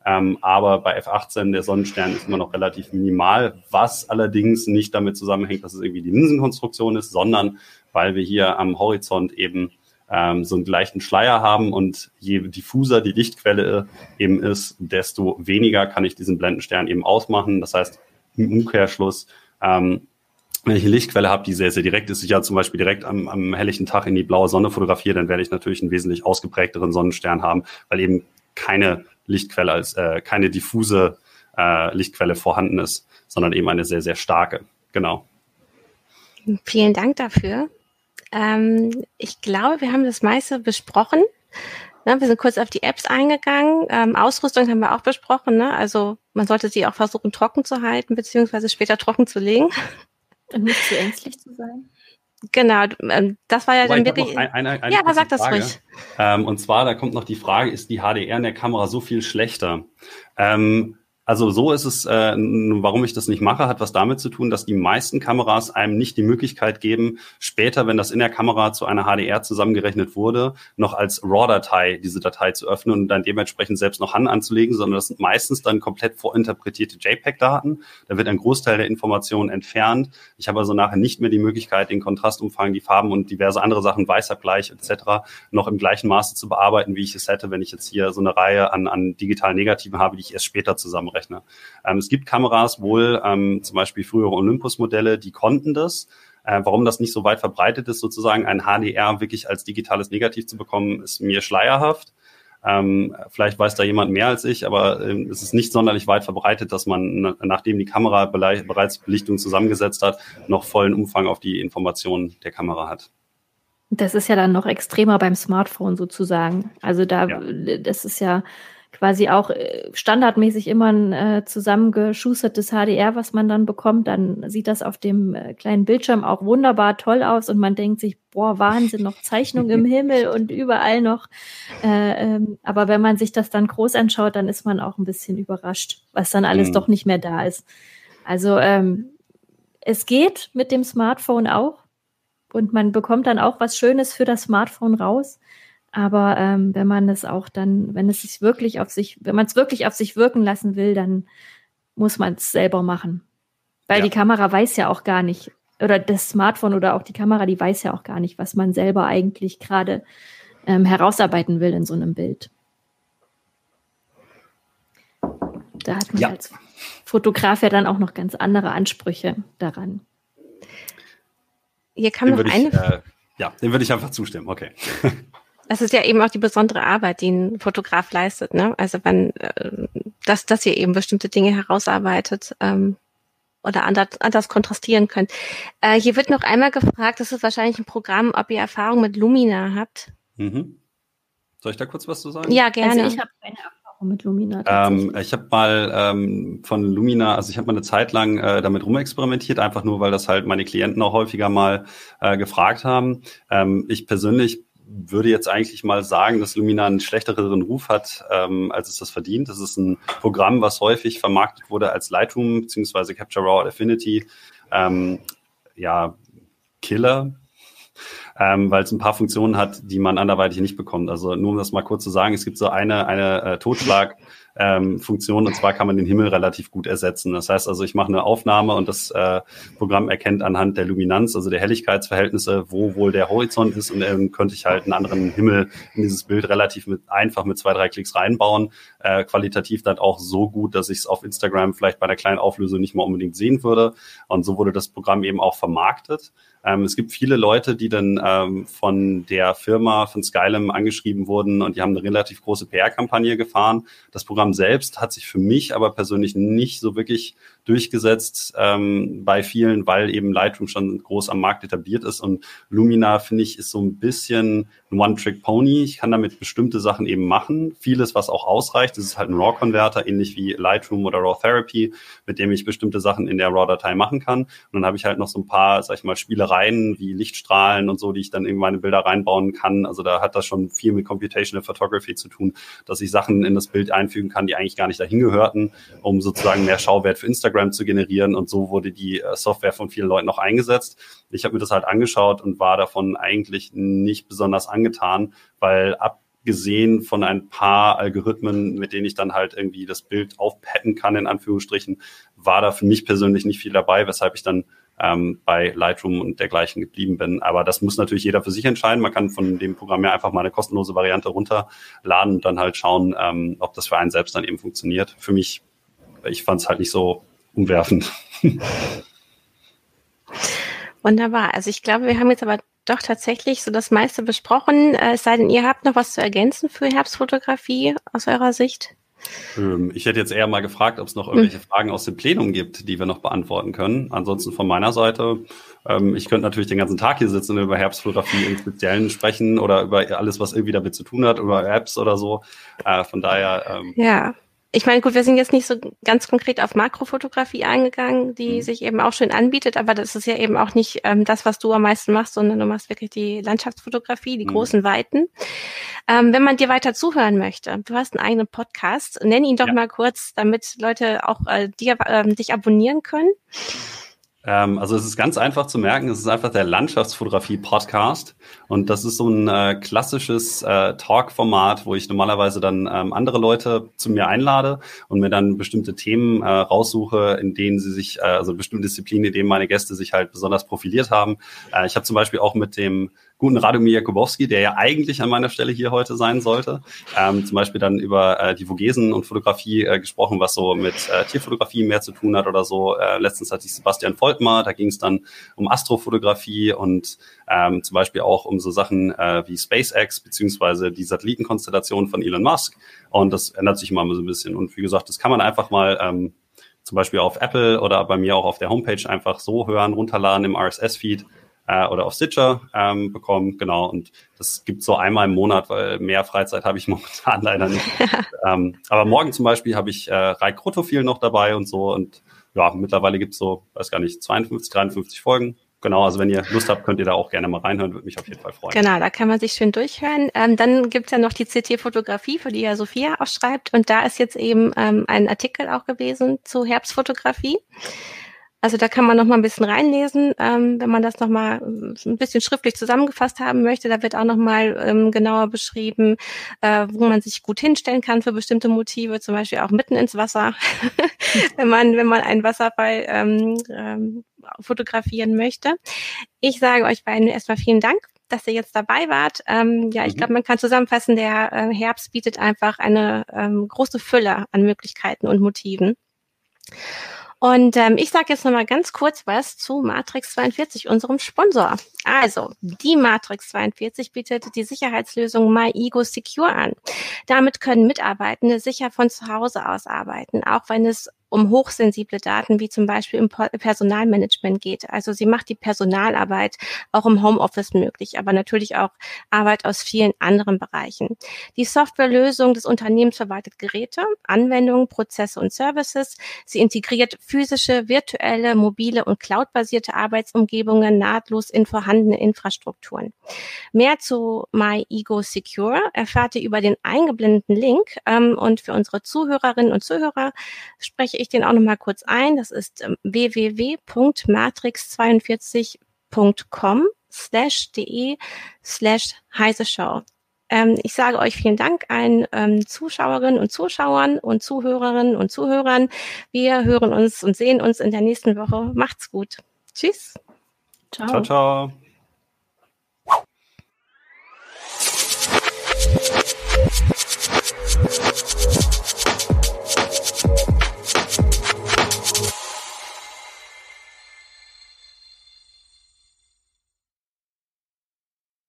Ähm, aber bei F18 der Sonnenstern ist immer noch relativ minimal, was allerdings nicht damit zusammenhängt, dass es irgendwie die Linsenkonstruktion ist, sondern weil wir hier am Horizont eben ähm, so einen gleichen Schleier haben und je diffuser die Lichtquelle eben ist, desto weniger kann ich diesen Blendenstern eben ausmachen. Das heißt, im Umkehrschluss, ähm, wenn ich eine Lichtquelle habe, die sehr, sehr direkt ist, ich ja zum Beispiel direkt am, am helllichen Tag in die blaue Sonne fotografiere, dann werde ich natürlich einen wesentlich ausgeprägteren Sonnenstern haben, weil eben keine Lichtquelle als äh, keine diffuse äh, Lichtquelle vorhanden ist, sondern eben eine sehr, sehr starke. Genau. Vielen Dank dafür. Ähm, ich glaube, wir haben das meiste besprochen. Ne, wir sind kurz auf die Apps eingegangen. Ähm, Ausrüstung haben wir auch besprochen. Ne? Also man sollte sie auch versuchen, trocken zu halten, beziehungsweise später trocken zu legen. Und nicht zu ängstlich zu sein. Genau, ähm, das war ja dann wirklich. Ein, eine, eine ja, aber sag das ruhig. Ähm, und zwar, da kommt noch die Frage, ist die HDR in der Kamera so viel schlechter? Ähm, also so ist es, äh, warum ich das nicht mache, hat was damit zu tun, dass die meisten Kameras einem nicht die Möglichkeit geben, später, wenn das in der Kamera zu einer HDR zusammengerechnet wurde, noch als RAW-Datei diese Datei zu öffnen und dann dementsprechend selbst noch Han anzulegen, sondern das sind meistens dann komplett vorinterpretierte JPEG-Daten. Da wird ein Großteil der Informationen entfernt. Ich habe also nachher nicht mehr die Möglichkeit, den Kontrastumfang, die Farben und diverse andere Sachen, Weißabgleich etc. noch im gleichen Maße zu bearbeiten, wie ich es hätte, wenn ich jetzt hier so eine Reihe an, an digital Negativen habe, die ich erst später zusammen Rechner. Ähm, es gibt Kameras wohl, ähm, zum Beispiel frühere Olympus-Modelle, die konnten das. Äh, warum das nicht so weit verbreitet ist, sozusagen ein HDR wirklich als digitales Negativ zu bekommen, ist mir schleierhaft. Ähm, vielleicht weiß da jemand mehr als ich, aber ähm, es ist nicht sonderlich weit verbreitet, dass man, nachdem die Kamera bereits Belichtung zusammengesetzt hat, noch vollen Umfang auf die Informationen der Kamera hat. Das ist ja dann noch extremer beim Smartphone sozusagen. Also da, ja. das ist ja quasi auch äh, standardmäßig immer ein äh, zusammengeschustertes HDR, was man dann bekommt, dann sieht das auf dem äh, kleinen Bildschirm auch wunderbar toll aus und man denkt sich, boah, Wahnsinn, noch Zeichnung im Himmel und überall noch. Äh, ähm, aber wenn man sich das dann groß anschaut, dann ist man auch ein bisschen überrascht, was dann alles mhm. doch nicht mehr da ist. Also ähm, es geht mit dem Smartphone auch und man bekommt dann auch was Schönes für das Smartphone raus. Aber ähm, wenn man es auch dann, wenn es sich wirklich auf sich, wenn man es wirklich auf sich wirken lassen will, dann muss man es selber machen. Weil ja. die Kamera weiß ja auch gar nicht, oder das Smartphone oder auch die Kamera, die weiß ja auch gar nicht, was man selber eigentlich gerade ähm, herausarbeiten will in so einem Bild. Da hat man ja. als Fotograf ja dann auch noch ganz andere Ansprüche daran. Hier kam den noch eine. Ich, äh, ja, dem würde ich einfach zustimmen. Okay. Das ist ja eben auch die besondere Arbeit, die ein Fotograf leistet. Ne? Also wenn äh, dass, dass ihr eben bestimmte Dinge herausarbeitet ähm, oder anders, anders kontrastieren könnt. Äh, hier wird noch einmal gefragt, das ist wahrscheinlich ein Programm, ob ihr Erfahrung mit Lumina habt. Mhm. Soll ich da kurz was zu sagen? Ja, gerne. Also ich habe keine Erfahrung mit Lumina. Ähm, ich habe mal ähm, von Lumina, also ich habe mal eine Zeit lang äh, damit rumexperimentiert, einfach nur, weil das halt meine Klienten auch häufiger mal äh, gefragt haben. Ähm, ich persönlich würde jetzt eigentlich mal sagen, dass Lumina einen schlechteren Ruf hat, ähm, als es das verdient. Das ist ein Programm, was häufig vermarktet wurde als Lightroom bzw. Capture Raw Affinity. Ähm, ja, Killer, ähm, weil es ein paar Funktionen hat, die man anderweitig nicht bekommt. Also nur um das mal kurz zu sagen, es gibt so eine, eine äh, Totschlag ähm, Funktion und zwar kann man den Himmel relativ gut ersetzen. Das heißt also, ich mache eine Aufnahme und das äh, Programm erkennt anhand der Luminanz, also der Helligkeitsverhältnisse, wo wohl der Horizont ist und dann könnte ich halt einen anderen Himmel in dieses Bild relativ mit, einfach mit zwei, drei Klicks reinbauen. Äh, qualitativ dann auch so gut, dass ich es auf Instagram vielleicht bei einer kleinen Auflösung nicht mal unbedingt sehen würde. Und so wurde das Programm eben auch vermarktet. Ähm, es gibt viele Leute, die dann ähm, von der Firma, von Skylum angeschrieben wurden und die haben eine relativ große PR-Kampagne gefahren. Das Programm selbst hat sich für mich aber persönlich nicht so wirklich durchgesetzt ähm, bei vielen, weil eben Lightroom schon groß am Markt etabliert ist. Und Lumina, finde ich, ist so ein bisschen ein One-Trick-Pony. Ich kann damit bestimmte Sachen eben machen. Vieles, was auch ausreicht, das ist halt ein RAW-Converter, ähnlich wie Lightroom oder RAW Therapy, mit dem ich bestimmte Sachen in der RAW-Datei machen kann. Und dann habe ich halt noch so ein paar, sag ich mal, Spielereien wie Lichtstrahlen und so, die ich dann in meine Bilder reinbauen kann. Also da hat das schon viel mit Computational Photography zu tun, dass ich Sachen in das Bild einfügen kann, die eigentlich gar nicht dahin gehörten, um sozusagen mehr Schauwert für Instagram zu generieren. Und so wurde die äh, Software von vielen Leuten auch eingesetzt. Ich habe mir das halt angeschaut und war davon eigentlich nicht besonders angetan, weil ab gesehen von ein paar Algorithmen, mit denen ich dann halt irgendwie das Bild aufpetten kann, in Anführungsstrichen, war da für mich persönlich nicht viel dabei, weshalb ich dann ähm, bei Lightroom und dergleichen geblieben bin. Aber das muss natürlich jeder für sich entscheiden. Man kann von dem Programm ja einfach mal eine kostenlose Variante runterladen und dann halt schauen, ähm, ob das für einen selbst dann eben funktioniert. Für mich, ich fand es halt nicht so umwerfend. Wunderbar. Also ich glaube, wir haben jetzt aber doch tatsächlich so das meiste besprochen. Äh, es sei denn, ihr habt noch was zu ergänzen für Herbstfotografie aus eurer Sicht? Ähm, ich hätte jetzt eher mal gefragt, ob es noch irgendwelche hm. Fragen aus dem Plenum gibt, die wir noch beantworten können. Ansonsten von meiner Seite, ähm, ich könnte natürlich den ganzen Tag hier sitzen und über Herbstfotografie im Speziellen sprechen oder über alles, was irgendwie damit zu tun hat, über Apps oder so. Äh, von daher. Ähm, ja ich meine, gut, wir sind jetzt nicht so ganz konkret auf Makrofotografie eingegangen, die mhm. sich eben auch schön anbietet, aber das ist ja eben auch nicht ähm, das, was du am meisten machst, sondern du machst wirklich die Landschaftsfotografie, die mhm. großen Weiten. Ähm, wenn man dir weiter zuhören möchte, du hast einen eigenen Podcast, nenn ihn doch ja. mal kurz, damit Leute auch äh, dir, äh, dich abonnieren können. Ähm, also es ist ganz einfach zu merken, es ist einfach der Landschaftsfotografie-Podcast und das ist so ein äh, klassisches äh, Talk-Format, wo ich normalerweise dann ähm, andere Leute zu mir einlade und mir dann bestimmte Themen äh, raussuche, in denen sie sich, äh, also bestimmte Disziplinen, in denen meine Gäste sich halt besonders profiliert haben. Äh, ich habe zum Beispiel auch mit dem guten Radomir Jakubowski, der ja eigentlich an meiner Stelle hier heute sein sollte. Ähm, zum Beispiel dann über äh, die Vogesen und Fotografie äh, gesprochen, was so mit äh, Tierfotografie mehr zu tun hat oder so. Äh, letztens hatte ich Sebastian Volkmar, da ging es dann um Astrofotografie und ähm, zum Beispiel auch um so Sachen äh, wie SpaceX beziehungsweise die Satellitenkonstellation von Elon Musk. Und das ändert sich immer so ein bisschen. Und wie gesagt, das kann man einfach mal ähm, zum Beispiel auf Apple oder bei mir auch auf der Homepage einfach so hören, runterladen im RSS-Feed äh, oder auf Stitcher ähm, bekommen. Genau, und das gibt so einmal im Monat, weil mehr Freizeit habe ich momentan leider nicht. ähm, aber morgen zum Beispiel habe ich äh, Reik Krotophil noch dabei und so. Und ja, mittlerweile gibt's so, weiß gar nicht, 52, 53 Folgen. Genau, also wenn ihr Lust habt, könnt ihr da auch gerne mal reinhören, würde mich auf jeden Fall freuen. Genau, da kann man sich schön durchhören. Ähm, dann gibt's ja noch die CT-Fotografie, für die ja Sophia auch schreibt. Und da ist jetzt eben ähm, ein Artikel auch gewesen zu Herbstfotografie. Also da kann man noch mal ein bisschen reinlesen, ähm, wenn man das noch mal äh, ein bisschen schriftlich zusammengefasst haben möchte. Da wird auch noch mal ähm, genauer beschrieben, äh, wo man sich gut hinstellen kann für bestimmte Motive, zum Beispiel auch mitten ins Wasser, wenn man wenn man einen Wasserfall ähm, ähm, fotografieren möchte. Ich sage euch beiden erstmal vielen Dank dass ihr jetzt dabei wart. Ähm, ja, ich mhm. glaube, man kann zusammenfassen, der äh, Herbst bietet einfach eine ähm, große Fülle an Möglichkeiten und Motiven. Und ähm, ich sage jetzt nochmal ganz kurz was zu Matrix 42, unserem Sponsor. Also, die Matrix 42 bietet die Sicherheitslösung MyEgo Secure an. Damit können Mitarbeitende sicher von zu Hause aus arbeiten, auch wenn es um hochsensible Daten wie zum Beispiel im Personalmanagement geht. Also sie macht die Personalarbeit auch im Homeoffice möglich, aber natürlich auch Arbeit aus vielen anderen Bereichen. Die Softwarelösung des Unternehmens verwaltet Geräte, Anwendungen, Prozesse und Services. Sie integriert physische, virtuelle, mobile und cloudbasierte Arbeitsumgebungen nahtlos in vorhandene Infrastrukturen. Mehr zu MyEgo Secure erfahrt ihr über den eingeblendeten Link ähm, und für unsere Zuhörerinnen und Zuhörer spreche ich ich den auch noch mal kurz ein. Das ist ähm, www.matrix42.com slash de slash heiße Show. Ähm, ich sage euch vielen Dank allen ähm, Zuschauerinnen und Zuschauern und Zuhörerinnen und Zuhörern. Wir hören uns und sehen uns in der nächsten Woche. Macht's gut. Tschüss. Ciao, ciao. ciao.